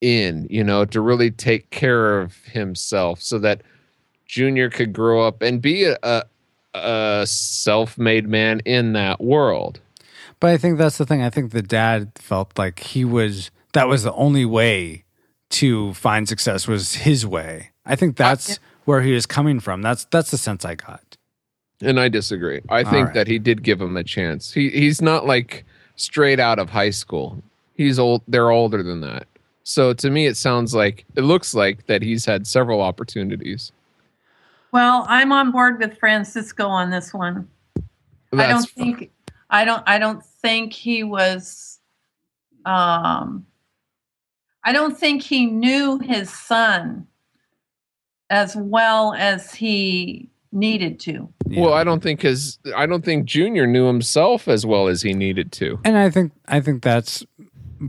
in, you know, to really take care of himself so that Junior could grow up and be a, a, self made man in that world. But I think that's the thing. I think the dad felt like he was that was the only way to find success was his way. I think that's where he was coming from. That's that's the sense I got. And I disagree. I think right. that he did give him a chance. He he's not like straight out of high school. He's old. They're older than that. So to me, it sounds like it looks like that he's had several opportunities. Well, I'm on board with Francisco on this one. I don't think I don't I don't think he was um I don't think he knew his son as well as he needed to. Well, I don't think his. I don't think Junior knew himself as well as he needed to. And I think I think that's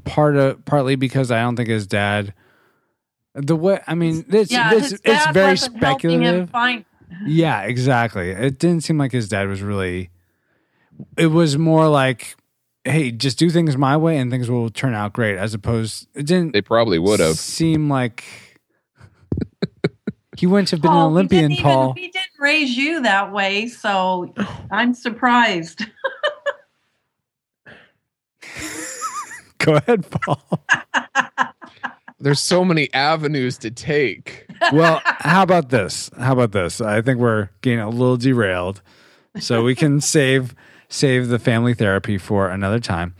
part of partly because I don't think his dad the way I mean it's yeah, it's, it's very wasn't helping him speculative. find Yeah, exactly. It didn't seem like his dad was really. It was more like, "Hey, just do things my way, and things will turn out great." As opposed, it didn't. They probably would have. seem like he wouldn't have been an Paul, we Olympian, didn't even- Paul. we didn't raise you that way, so I'm surprised. Go ahead, Paul. There's so many avenues to take. well, how about this? How about this? I think we're getting a little derailed, so we can save save the family therapy for another time.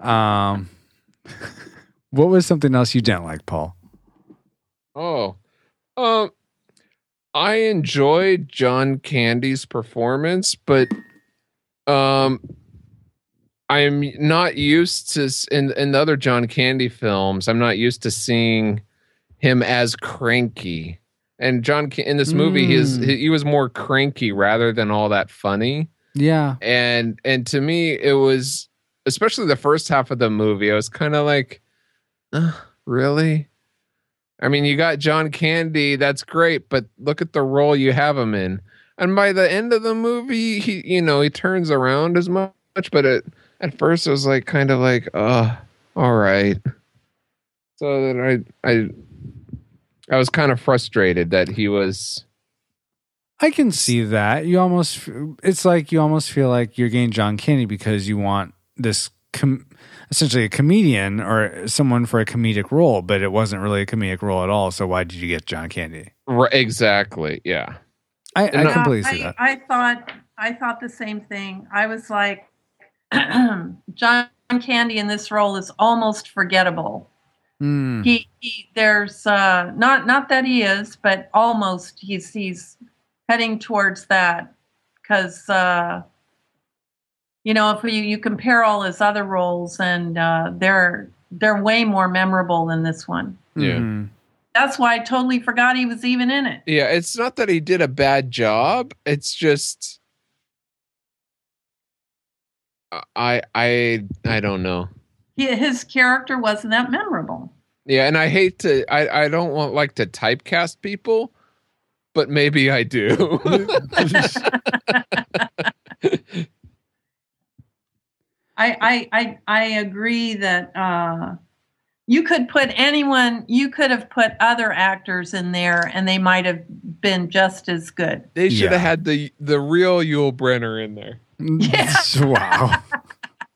Um, what was something else you didn't like, Paul? Oh, um, I enjoyed John Candy's performance, but um, I'm not used to in in the other John Candy films. I'm not used to seeing him as cranky. And John in this movie, Mm. he, he was more cranky rather than all that funny. Yeah, And and to me, it was especially the first half of the movie. I was kind of like, "Ugh, really. I mean, you got John Candy, that's great, but look at the role you have him in. And by the end of the movie, he you know he turns around as much, but it, at first it was like kind of like, oh, all right. So then I I I was kind of frustrated that he was I can see that. You almost, it's like you almost feel like you're getting John Candy because you want this com- essentially a comedian or someone for a comedic role, but it wasn't really a comedic role at all. So why did you get John Candy? Right, exactly, yeah. I, I And I- completely see I, that. I thought I thought the same thing. I was like, John Candy in this role is almost forgettable. Hmm. He, he there's uh, not not that he is, but almost he's he's heading towards that because uh, you know if you you compare all his other roles and uh, they're they're way more memorable than this one. Yeah. Mhm. That's why I totally forgot he was even in it. Yeah, it's not that he did a bad job. It's just I I I don't know. He, his character wasn't that memorable. Yeah, and I hate to I I don't want like to typecast people, but maybe I do. I, I I I agree that uh, you could put anyone. You could have put other actors in there, and they might have been just as good. they should Yeah. have had the the real Yul Brynner in there. wow.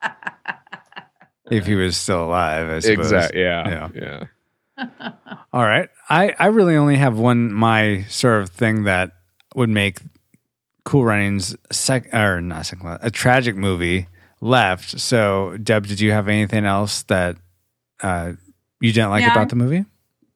if he was still alive, I suppose. Exactly. Yeah. Yeah. Yeah. All right. I, I really only have one my sort of thing that would make Cool Runnings sec or not second a tragic movie left. So Deb, did you have anything else that uh, you didn't like Yeah. about the movie?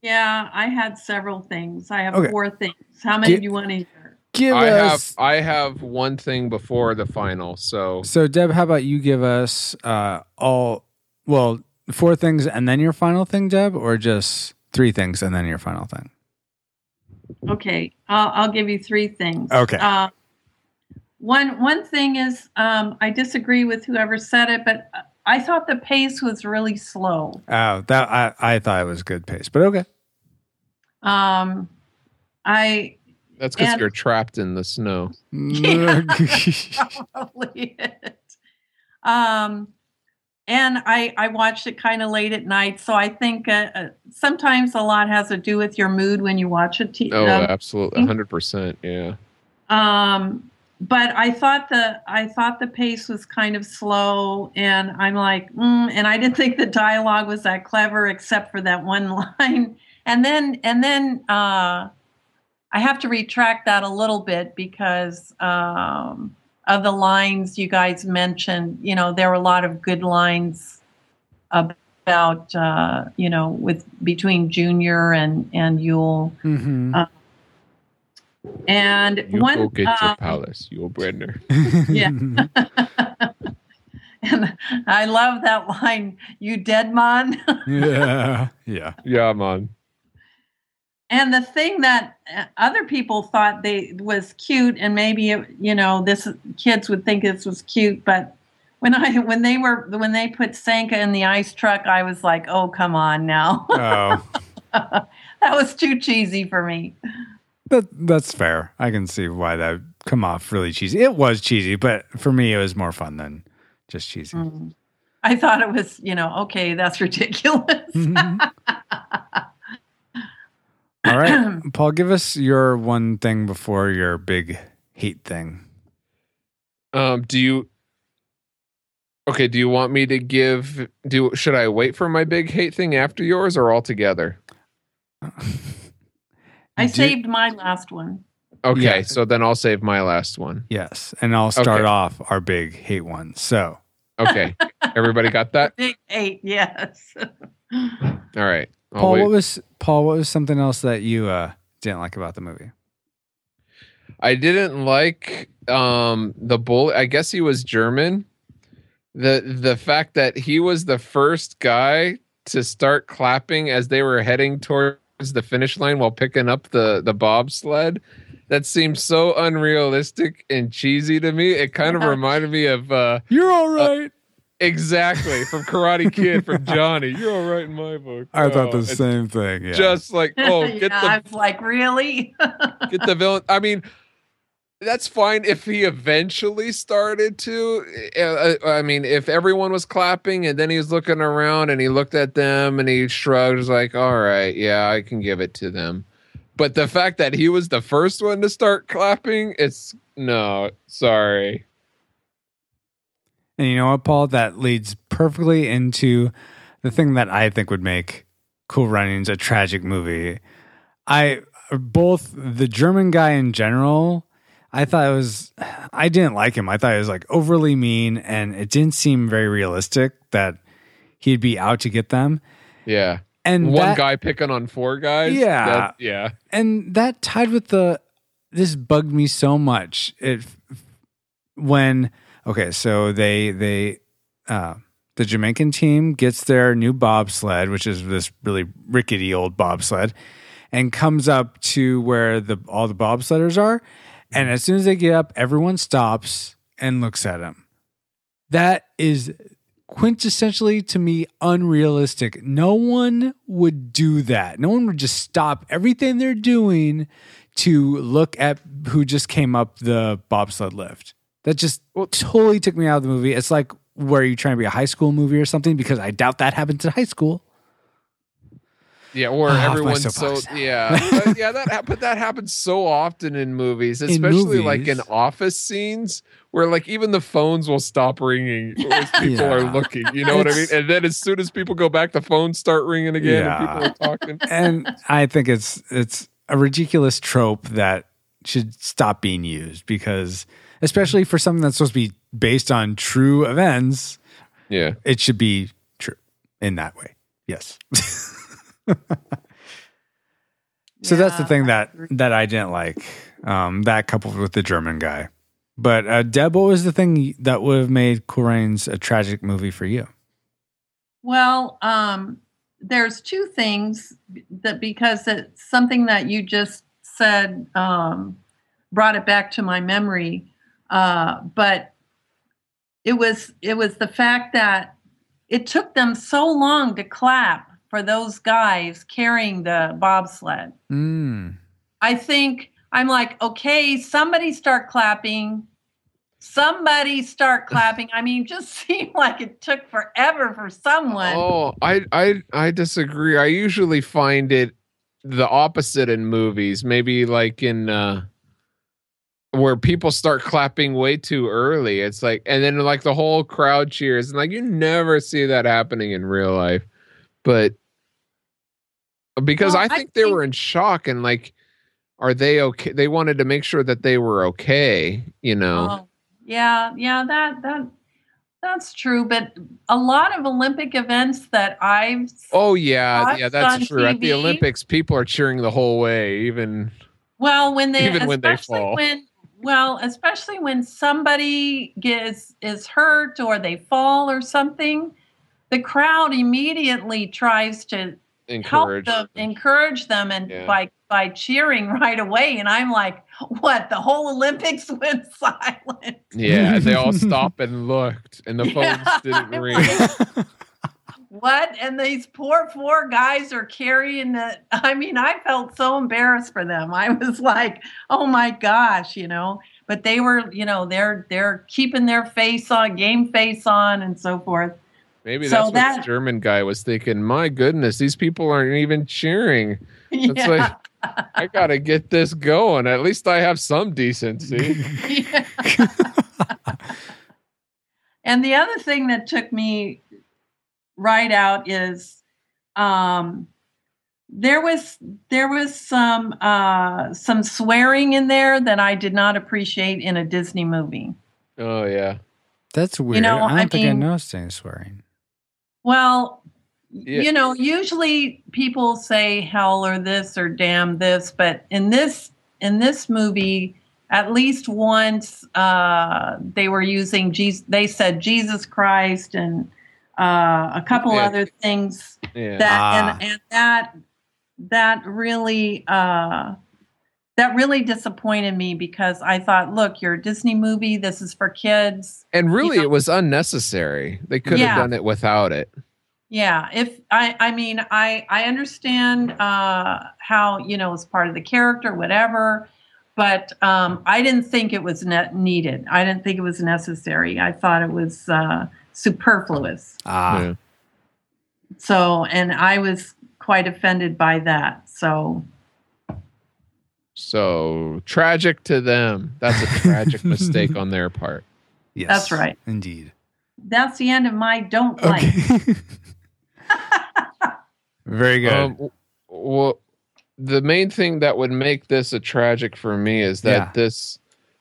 Yeah, I had several things. I have Okay. four things. How many Get- do you want to hear? Give I have us I have one thing before the final. So So Deb, how about you give us uh, all well four things and then your final thing, Deb, or just three things and then your final thing? Okay, I'll, I'll give you three things. Okay. Uh, one one thing is um, I disagree with whoever said it, but I thought the pace was really slow. Oh, that I, I thought it was good pace, but okay. Um, I that's because you're trapped in the snow. probably it. Um, and I I watched it kind of late at night, so I think uh, uh, sometimes a lot has to do with your mood when you watch a TV. Oh, absolutely, hundred percent. Yeah. um, but I thought the I thought the pace was kind of slow, and I'm like, mm, and I didn't think the dialogue was that clever, except for that one line. And then and then uh, I have to retract that a little bit because um, of the lines you guys mentioned. You know, there were a lot of good lines about uh, you know with between Junior and and Yul. Mhm. Uh, and You one go get your uh, palace, Yul Brynner. yeah. and I love that line, you dead man. yeah. Yeah. Yeah, man. And the thing that uh, other people thought they was cute, and maybe it, you know this kids would think this was cute, but when I when they were when they put Sanka in the ice truck, I was like, oh come on now, Oh. that was too cheesy for me. That that's fair. I can see why that come off really cheesy. It was cheesy, but for me, it was more fun than just cheesy. Mm. I thought it was, you know, okay, that's ridiculous. Mhm. All All right, Paul, give us your one thing before your big hate thing. Um, do you? Okay, do you want me to give? Do should I wait for my big hate thing after yours or all together? I Do- saved my last one. Okay, Yeah. so then I'll save my last one. Yes, and I'll start Okay. off our big hate one. So, Okay, everybody got that? Big eight, yes. All right. I'll Paul, wait. what was Paul? What was something else that you uh, didn't like about the movie? I didn't like um the bull. I guess he was German. The the fact that he was the first guy to start clapping as they were heading towards the finish line while picking up the the bobsled. That seemed so unrealistic and cheesy to me. It kind of reminded me of uh You're all right. Exactly from Karate Kid from Johnny. You're all right in my book. I thought Oh, the same thing. Yeah. Just like oh, yeah, get the I was like, really? get the villain. I mean, that's fine if he eventually started to. Uh, I mean, if everyone was clapping and then he was looking around and he looked at them and he shrugged, was like, "All right, yeah, I can give it to them." But the fact that he was the first one to start clapping, it's no, sorry. And you know what, Paul? That leads perfectly into the thing that I think would make Cool Runnings a tragic movie. I both the German guy in general, I thought it was I didn't like him. I thought it was like overly mean and it didn't seem very realistic that he'd be out to get them. Yeah, And one that- guy picking on four guys. Yeah. that- yeah. and that tied with the this bugged me so much it when okay so they they uh the jamaican team gets their new bobsled which is this really rickety old bobsled and comes up to where the all the bobsledders are and as soon as they get up everyone stops and looks at them. that is quintessentially to me unrealistic. No one would do that. No one would just stop everything they're doing to look at who just came up the bobsled lift. That just totally took me out of the movie. It's like where you trying to be a high school movie or something because I doubt that happens in high school. Yeah, or my everyone's so yeah, but yeah. That but that happens so often in movies, especially like in office scenes where like even the phones will stop ringing as people are looking. You know what I mean? And then as soon as people go back, the phones start ringing again, and people Yeah. are talking. and I think it's it's a ridiculous trope that should stop being used because especially for something that's supposed to be based on true events, Yeah, it should be true in that way. Yes. so that's the thing that agree. that I didn't like. Um, that coupled with the German guy. But uh, Deb, what was the thing that would have made Cool Rains a tragic movie for you? Well, um, there's two things that because it's something that you just said um, brought it back to my memory. Uh, but it was it was the fact that it took them so long to clap for those guys carrying the bobsled. Mm. I think I'm like, okay, somebody start clapping. Somebody start clapping. I mean, just seemed like it took forever for someone. Oh, I I I disagree. I usually find it the opposite in movies. Maybe like in uh where people start clapping way too early. It's like and then like the whole crowd cheers and like you never see that happening in real life. But because Well, I I think they think- were in shock and like are they okay? They wanted to make sure that they were okay, you know. Oh, yeah, yeah, that that that's true. But a lot of Olympic events that I've Oh yeah, yeah, that's true. At the Olympics, people are cheering the whole way, even well when they Even when they fall. when well especially when somebody gets is hurt or they fall or something, the crowd immediately tries to encourage. help them, encourage them, and Yeah. by by cheering right away. And I'm like, what? The whole Olympics went silent. Yeah, they all stopped and looked, and the phones Yeah, didn't I'm ring. Like, what? And these poor four guys are carrying the. I mean, I felt so embarrassed for them. I was like, oh my gosh, you know. But they were, you know, they're they're keeping their face on, game face on, and so forth. Maybe So that's what that- the German guy was thinking. My goodness, these people aren't even cheering. It's yeah. like I gotta get this going. At least I have some decency. And the other thing that took me right out is um there was there was some uh some swearing in there that I did not appreciate in a Disney movie. Oh yeah. That's weird. You know, I don't I think I mean- noticed any swearing. Well, Yeah. you know, usually people say hell or this or damn this, but in this in this movie, at least once uh, they were using Jesus. They said Jesus Christ and uh, a couple Yeah. other things Yeah. that Ah. and, and that that really uh, that really disappointed me because I thought, look, you're a Disney movie. This is for kids. and really, know- it was unnecessary. They could Yeah. have done it without it. Yeah, if I, I mean, I, I understand uh, how you know it's part of the character, whatever, but um, I didn't think it was ne- needed. I didn't think it was necessary. I thought it was uh, superfluous. Ah, Yeah. So, and I was quite offended by that. So, So tragic to them. That's a tragic mistake on their part. yes. That's right. Indeed. that's the end of my don't like. Okay. Very good. Um, well, the main thing that would make this a tragic for me is that Yeah. this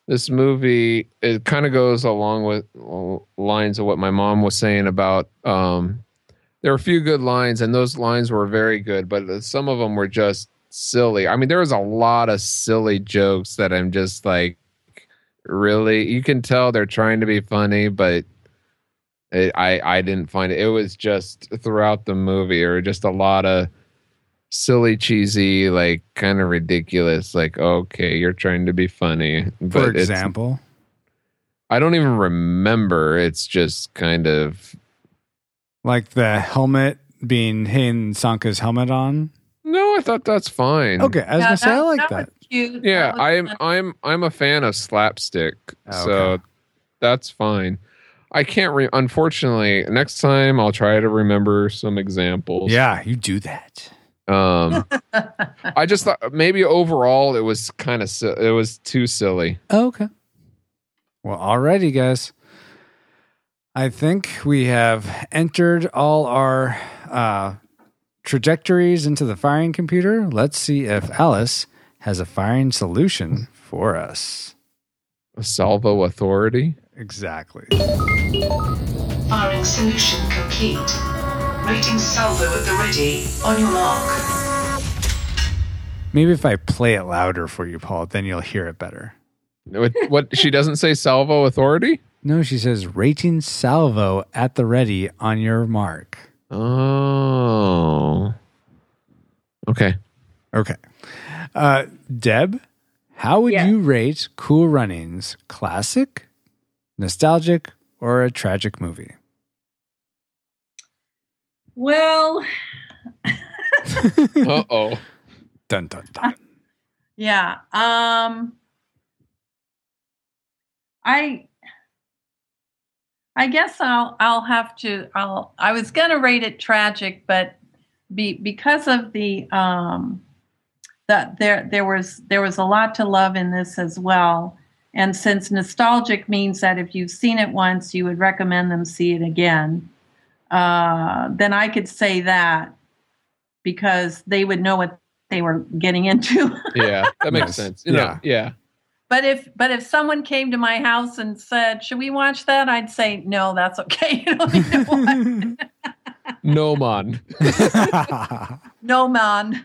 this movie it kind of goes along with lines of what my mom was saying about um there are a few good lines and those lines were very good but some of them were just silly. I mean there was a lot of silly jokes that i'm just like really you can tell they're trying to be funny but it, i i didn't find it. It was just throughout the movie or just a lot of silly cheesy like kind of ridiculous like okay you're trying to be funny For but it's- example, i don't even remember it's just kind of like the helmet being hitting Sanka's helmet on. no i thought that's fine Okay, I was Yeah, gonna say I like that that. cute. yeah That i'm fun. i'm i'm a fan of slapstick Oh, so okay. that's fine i can't re- unfortunately next time i'll try to remember some examples Yeah, you do that. Um i just thought maybe overall it was kind of si- it was too silly Okay. Well, alrighty, guys. I think we have entered all our uh, trajectories into the firing computer. Let's see if Alice has a firing solution for us. a salvo authority Exactly. Firing solution complete. Rating salvo at the ready. On your mark. Maybe if I play it louder for you, Paul, then you'll hear it better. what, what she doesn't say salvo authority No, she says rating salvo at the ready on your mark. Oh. Okay. Okay. Uh, Deb, how would Yes. you rate Cool Runnings? Classic, nostalgic, or a tragic movie? Well, Uh oh. Dun dun dun. Yeah. Um I I guess I'll I'll have to I'll I was going to rate it tragic but be because of the um that there there was there was a lot to love in this as well. And since nostalgic means that if you've seen it once, you would recommend them see it again, uh, then I could say that because they would know what they were getting into. Yeah, that makes Nice. sense. You know, Yeah. yeah. But if but if someone came to my house and said, "Should we watch that?" I'd say, "No, that's okay. You don't need to watch. No man. no, man."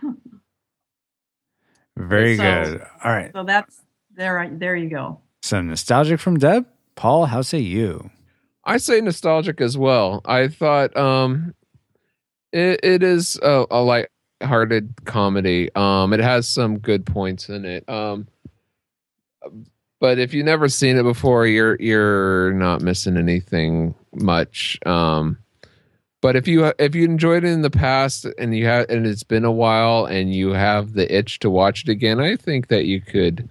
Very So- good. All right. So that's there. There you go. So nostalgic from Deb. Paul, how say you? I say nostalgic as well. I thought um it, it is a, a light-hearted comedy. Um it has some good points in it. Um but if you've never seen it before, you're you're not missing anything much. Um but if you if you enjoyed it in the past and you have and it's been a while and you have the itch to watch it again, I think that you could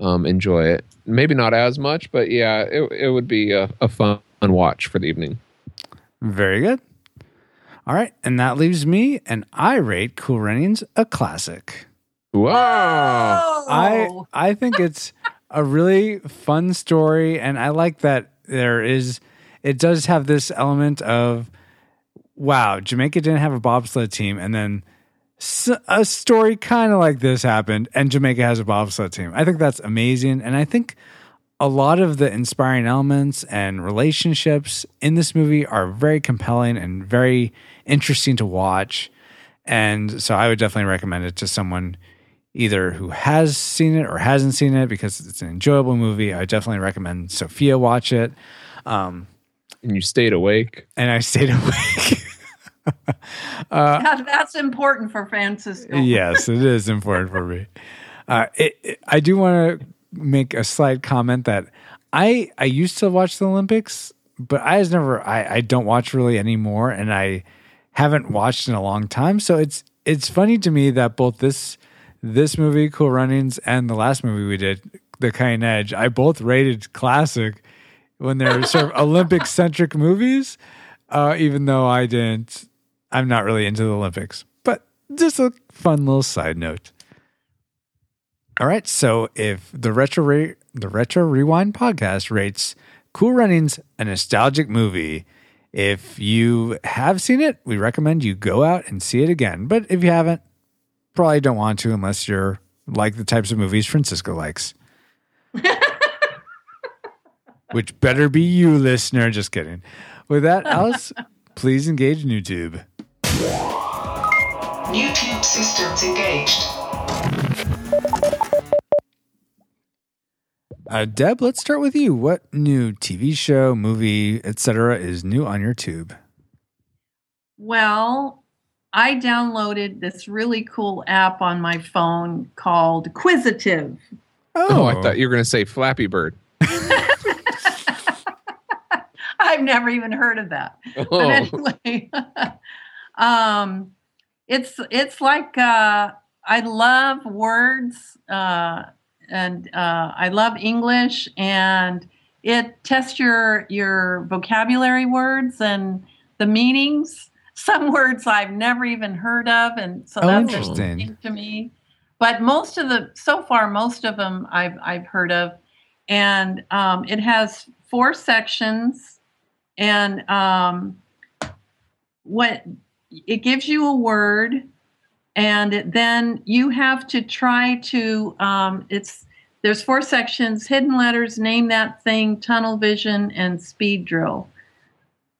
um, enjoy it. Maybe not as much, but yeah, it it would be a, a fun watch for the evening. Very good. All right. And that leaves me, and I rate Cool Runnings a classic. Wow. I. I think it's a really fun story, and I like that there is. It does have this element of, wow, Jamaica didn't have a bobsled team, and then s- a story kind of like this happened, and Jamaica has a bobsled team. I think that's amazing, and I think a lot of the inspiring elements and relationships in this movie are very compelling and very interesting to watch. And so I would definitely recommend it to someone either who has seen it or hasn't seen it because it's an enjoyable movie. I definitely recommend Sophia watch it. Um, And you stayed awake. and I stayed awake. uh, That- that's important for Francisco. yes, it is important for me. Uh, it, it- I do want to make a slight comment that I I used to watch the Olympics, but I was never I, I don't watch really anymore, and I haven't watched in a long time. So it's it's funny to me that both this this movie, Cool Runnings, and the last movie we did, The Cutting Edge, I both rated classic when they're sort of Olympic centric movies. Uh, even though I didn't, I'm not really into the Olympics, but just a fun little side note. All right, so if the retro Re- the retro rewind podcast rates Cool Runnings a nostalgic movie, if you have seen it, we recommend you go out and see it again. But if you haven't, probably don't want to unless you're like the types of movies Francisco likes. Which better be you, listener. Just kidding. With that, Alice, please engage YouTube. YouTube systems engaged. Uh, Deb, let's start with you. What new TV show, movie, etc., is new on your tube? Well, I downloaded this really cool app on my phone called Quizzitive. Oh, I thought you were going to say Flappy Bird. I've never even heard of that. Oh. But anyway, um, it's it's like uh, I love words uh, and uh, I love English, and it tests your your vocabulary words and the meanings. Some words I've never even heard of, and so Oh, that's interesting. to me. But most of the so far, most of them I've I've heard of, and um, it has four sections, and um, what it gives you a word and then you have to try to um, it's there's four sections hidden letters name that thing tunnel vision and speed drill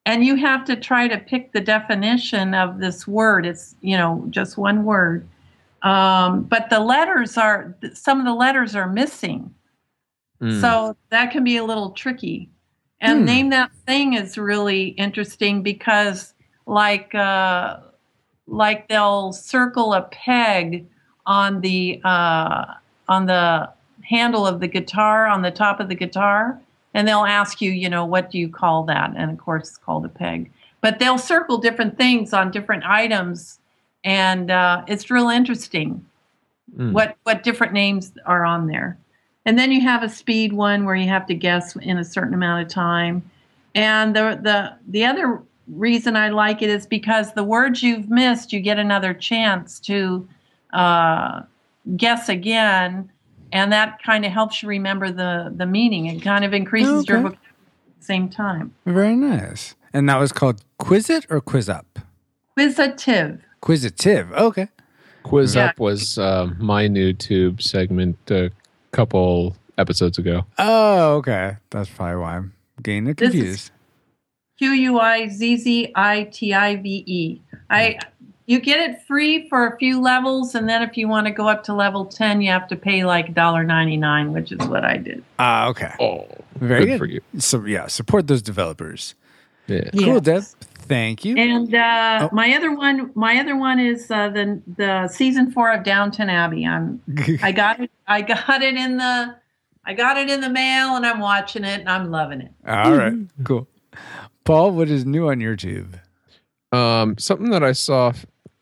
and you have to try to pick the definition of this word it's you know just one word um, but the letters are some of the letters are missing Mm. so that can be a little tricky. And Hmm. name that thing is really interesting because like uh like they'll circle a peg on the uh on the handle of the guitar on the top of the guitar and they'll ask you, you know, what do you call that? And of course it's called a peg. But they'll circle different things on different items and uh it's real interesting Mm. what what different names are on there. And then you have a speed one where you have to guess in a certain amount of time. And the the the other reason I like it is because the words you've missed, you get another chance to uh, guess again, and that kind of helps you remember the the meaning. It kind of increases your Okay. vocabulary at the same time. Very nice. And that was called Quiz It or Quiz Up? Quizzitive. Quizzitive. Okay. Quiz Yeah. Up was uh, my new tube segment a couple episodes ago. Oh, okay. That's probably why I'm getting it This confused. Q U I Z Z I T I V E. I you get it free for a few levels, and then if you want to go up to level ten, you have to pay like $1.99, which is what I did. Ah, okay. Oh, Very good good. for you. So yeah, support those developers. Yeah. Cool, Deb. Thank you. And uh, Oh. my other one, my other one is uh, the the season four of Downton Abbey. I'm I got it. I got it in the I got it in the mail, and I'm watching it, and I'm loving it. All right. Cool. Paul, what is new on your tube? Um, something that I saw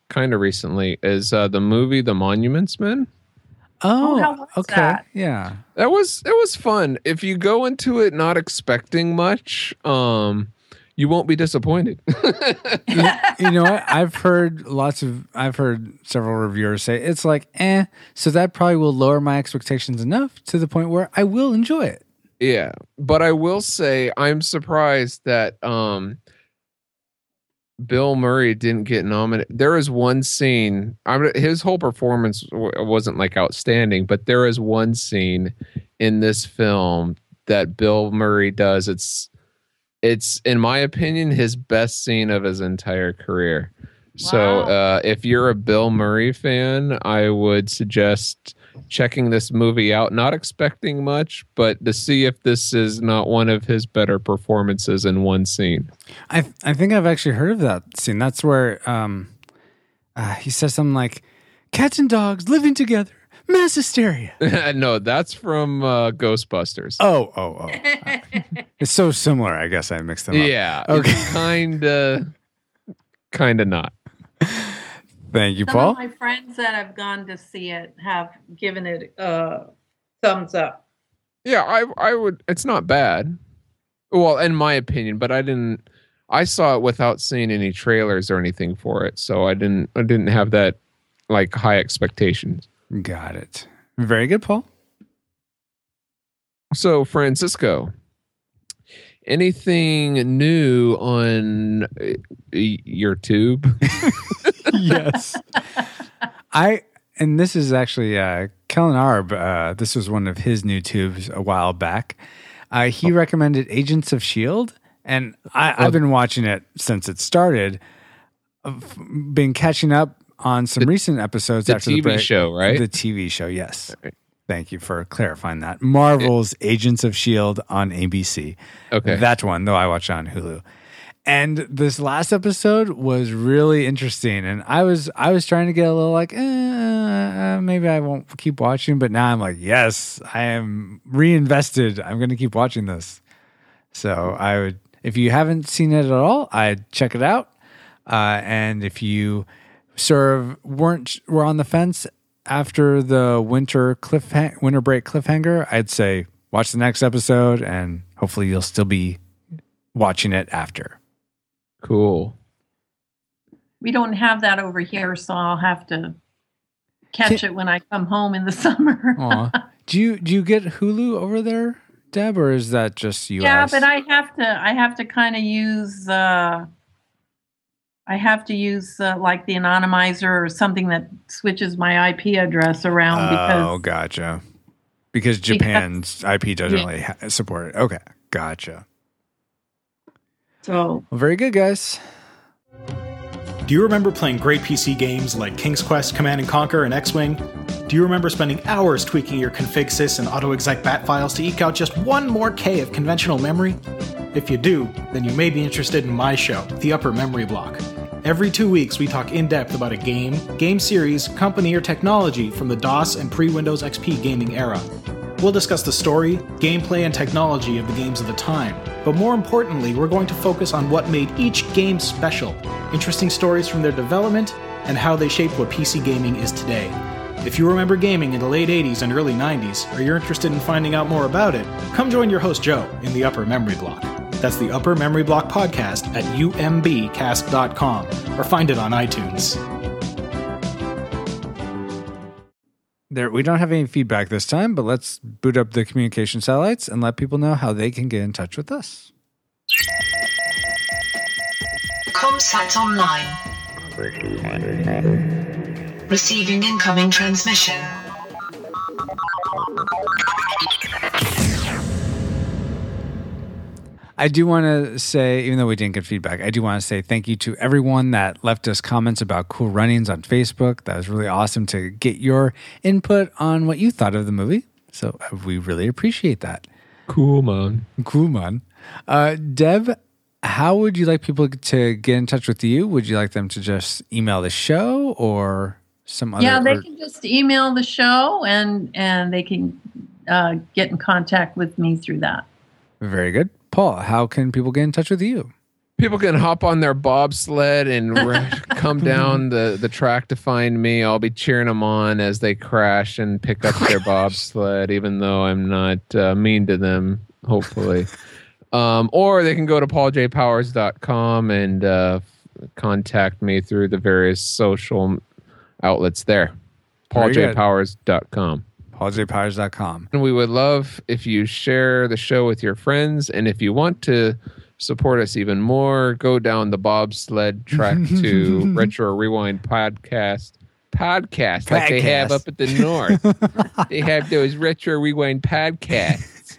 kind of recently is uh, the movie The Monuments Men. Oh, how was okay. that? Yeah. That was it was fun. If you go into it not expecting much, um, you won't be disappointed. you, you know what? I've heard lots of, I've heard several reviewers say it's like, eh. So that probably will lower my expectations enough to the point where I will enjoy it. Yeah, but I will say I'm surprised that um Bill Murray didn't get nominated. There is one scene. I'm his whole performance w- wasn't like outstanding, but there is one scene in this film that Bill Murray does. It's it's in my opinion his best scene of his entire career. So uh, if you're a Bill Murray fan, I would suggest checking this movie out. Not expecting much, but to see if this is not one of his better performances in one scene. I I think I've actually heard of that scene. That's where um, uh, he says something like, "Cats and dogs living together, mass hysteria." no, that's from uh, Ghostbusters. Oh, oh, oh! it's so similar. I guess I mixed them up. Yeah. Okay. Kind of. Kind of not. Thank you, Some Paul. of my friends that have gone to see it have given it a thumbs up. Yeah, I I would. It's not bad. Well, in my opinion, but I didn't. I saw it without seeing any trailers or anything for it, so I didn't. I didn't have that like high expectations. Got it. Very good, Paul. So, Francisco, anything new on uh, your tube? yes. I and this is actually uh Kellen Arb, uh this was one of his new tubes a while back. Uh he recommended Agents of Shield and I, I've been watching it since it started. I've been catching up on some recent episodes the after the TV break. show, right? The TV show, yes. Thank you for clarifying that. Marvel's Agents of Shield on ABC. Okay. That one, though I watch on Hulu. And this last episode was really interesting, and I was I was trying to get a little like, eh, uh, maybe I won't keep watching, but now I'm like, yes, I am reinvested. I'm going to keep watching this. So I would, if you haven't seen it at all, I'd check it out. Uh, and if you sort of weren't were on the fence after the winter cliff winter break cliffhanger, I'd say watch the next episode, and hopefully you'll still be watching it after. Cool. We don't have that over here, so I'll have to catch it when I come home in the summer. Aw. do you do you get Hulu over there, Deb, or is that just US? yeah, but I have to. I have to kind of use. Uh, I have to use uh, like the anonymizer or something that switches my IP address around oh, because gotcha. Because Japan's IP doesn't really ha- support it. Okay, gotcha. So Well, very good, guys. Do you remember playing great PC games like King's Quest, Command and Conquer, and X-Wing? Do you remember spending hours tweaking your config sys and autoexec bat files to eke out just one more K of conventional memory? If you do, then you may be interested in my show, The Upper Memory Block. Every two weeks, we talk in depth about a game, game series, company, or technology from the DOS and pre Windows XP gaming era. We'll discuss the story, gameplay, and technology of the games of the time. But more importantly, we're going to focus on what made each game special, interesting stories from their development, and how they shaped what PC gaming is today. If you remember gaming in the late 80s and early 90s, or you're interested in finding out more about it, come join your host Joe in the Upper Memory Block. That's the Upper Memory Block podcast at umbcast.com or find it on iTunes. There, we don't have any feedback this time, but let's boot up the communication satellites and let people know how they can get in touch with us. Comsat online. Receiving incoming transmission. I do want to say, even though we didn't get feedback, I do want to say thank you to everyone that left us comments about cool runnings on Facebook. That was really awesome to get your input on what you thought of the movie. So uh, we really appreciate that. Cool, man. Cool, man. Uh, Deb, how would you like people to get in touch with you? Would you like them to just email the show or some other? yeah, they or- can just email the show and and they can uh, get in contact with me through that. Very good. Paul, how can people get in touch with you? People can hop on their bobsled and come down the, the track to find me. I'll be cheering them on as they crash and pick up their bobsled, even though I'm not uh, mean to them, hopefully. Um, or they can go to pauljpowers.com and uh, contact me through the various social outlets there. Pauljpowers.com. pauljpowers.com. And we would love if you share the show with your friends. And if you want to support us even more, go down the bobsled track to Retro Rewind Podcast. Podcast, like they have up at the north. they have those Retro Rewind podcasts.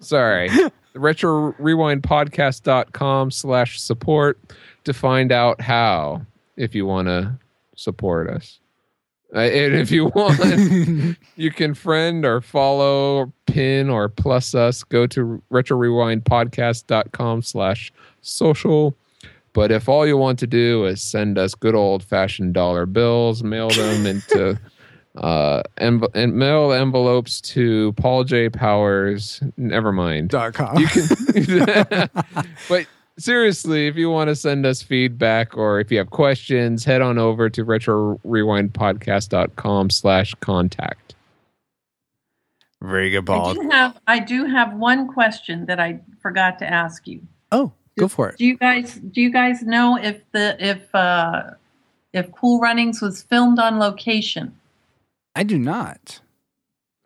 Sorry. Retro Rewind Podcast.com slash support to find out how if you want to support us. Uh, and if you want, you can friend or follow or pin or plus us. Go to retro rewind podcast.com slash social. But if all you want to do is send us good old fashioned dollar bills, mail them into uh env- and mail envelopes to Paul J. Powers. Never mind. Dot com. You can but seriously, if you want to send us feedback or if you have questions, head on over to retro rewind podcast.com slash contact. Very good, I Paul. do have I do have one question that I forgot to ask you. Oh, go for it. Do you guys do you guys know if the if uh if Cool Runnings was filmed on location? I do not.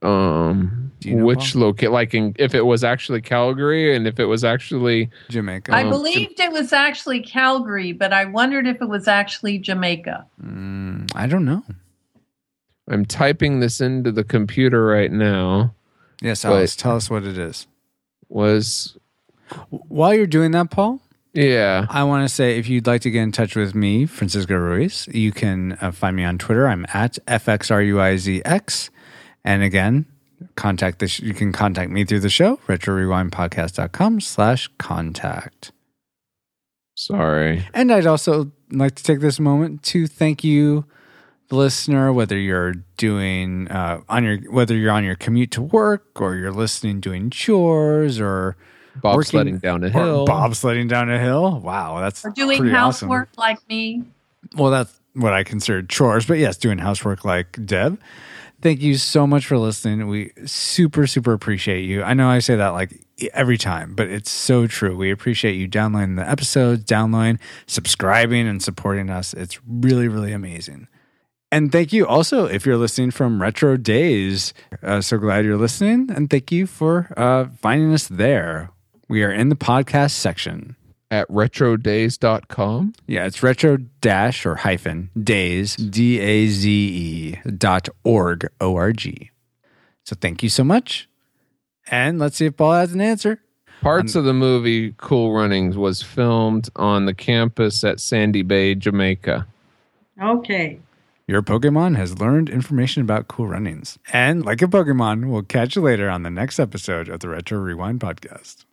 Um you know, which locate like in, if it was actually Calgary and if it was actually Jamaica. I Um, believed it was actually Calgary, but I wondered if it was actually Jamaica. Mm, I don't know. I'm typing this into the computer right now. Yes, But- Alice, tell us what it is. Was While you're doing that, Paul, yeah. I want to say if you'd like to get in touch with me, Francisco Ruiz, you can uh, find me on Twitter. I'm at FXRUIZX. And again, contact this you can contact me through the show, retrorewindpodcast.com slash contact. Sorry. And I'd also like to take this moment to thank you, the listener, whether you're doing uh, on your whether you're on your commute to work or you're listening doing chores or Bob sledding down a or hill. bobsledding down a hill. Wow, that's Or doing pretty awesome. housework like me. Well, that's what I consider chores, but yes, doing housework like Deb. Thank you so much for listening. We super, super appreciate you. I know I say that like every time, but it's so true. We appreciate you downloading the episodes, downloading, subscribing, and supporting us. It's really, really amazing. And thank you also if you're listening from Retro Daze. Uh, so glad you're listening. And thank you for uh, finding us there. We are in the podcast section. At retrodaze.com. Yeah, it's retro dash or hyphen days, D A Z E dot org, O R G. So thank you so much. And let's see if Paul has an answer. Parts of the movie Cool Runnings was filmed on the campus at Sandy Bay, Jamaica. Okay. Your Pokemon has learned information about cool runnings. And like a Pokemon, we'll catch you later on the next episode of the Retro Rewind podcast.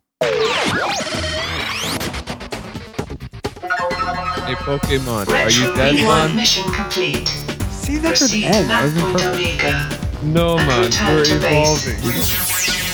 Hey, Pokemon, are you Retro dead, Rewind man? mission complete. See, that's Proceed an end. That was perfect. Omega. No, man, we're evolving.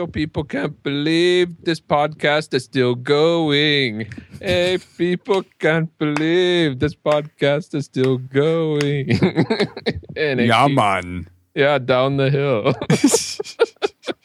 Yo, people can't believe this podcast is still going. Hey, people can't believe this podcast is still going. and Yeah, keeps- man. yeah, down the hill.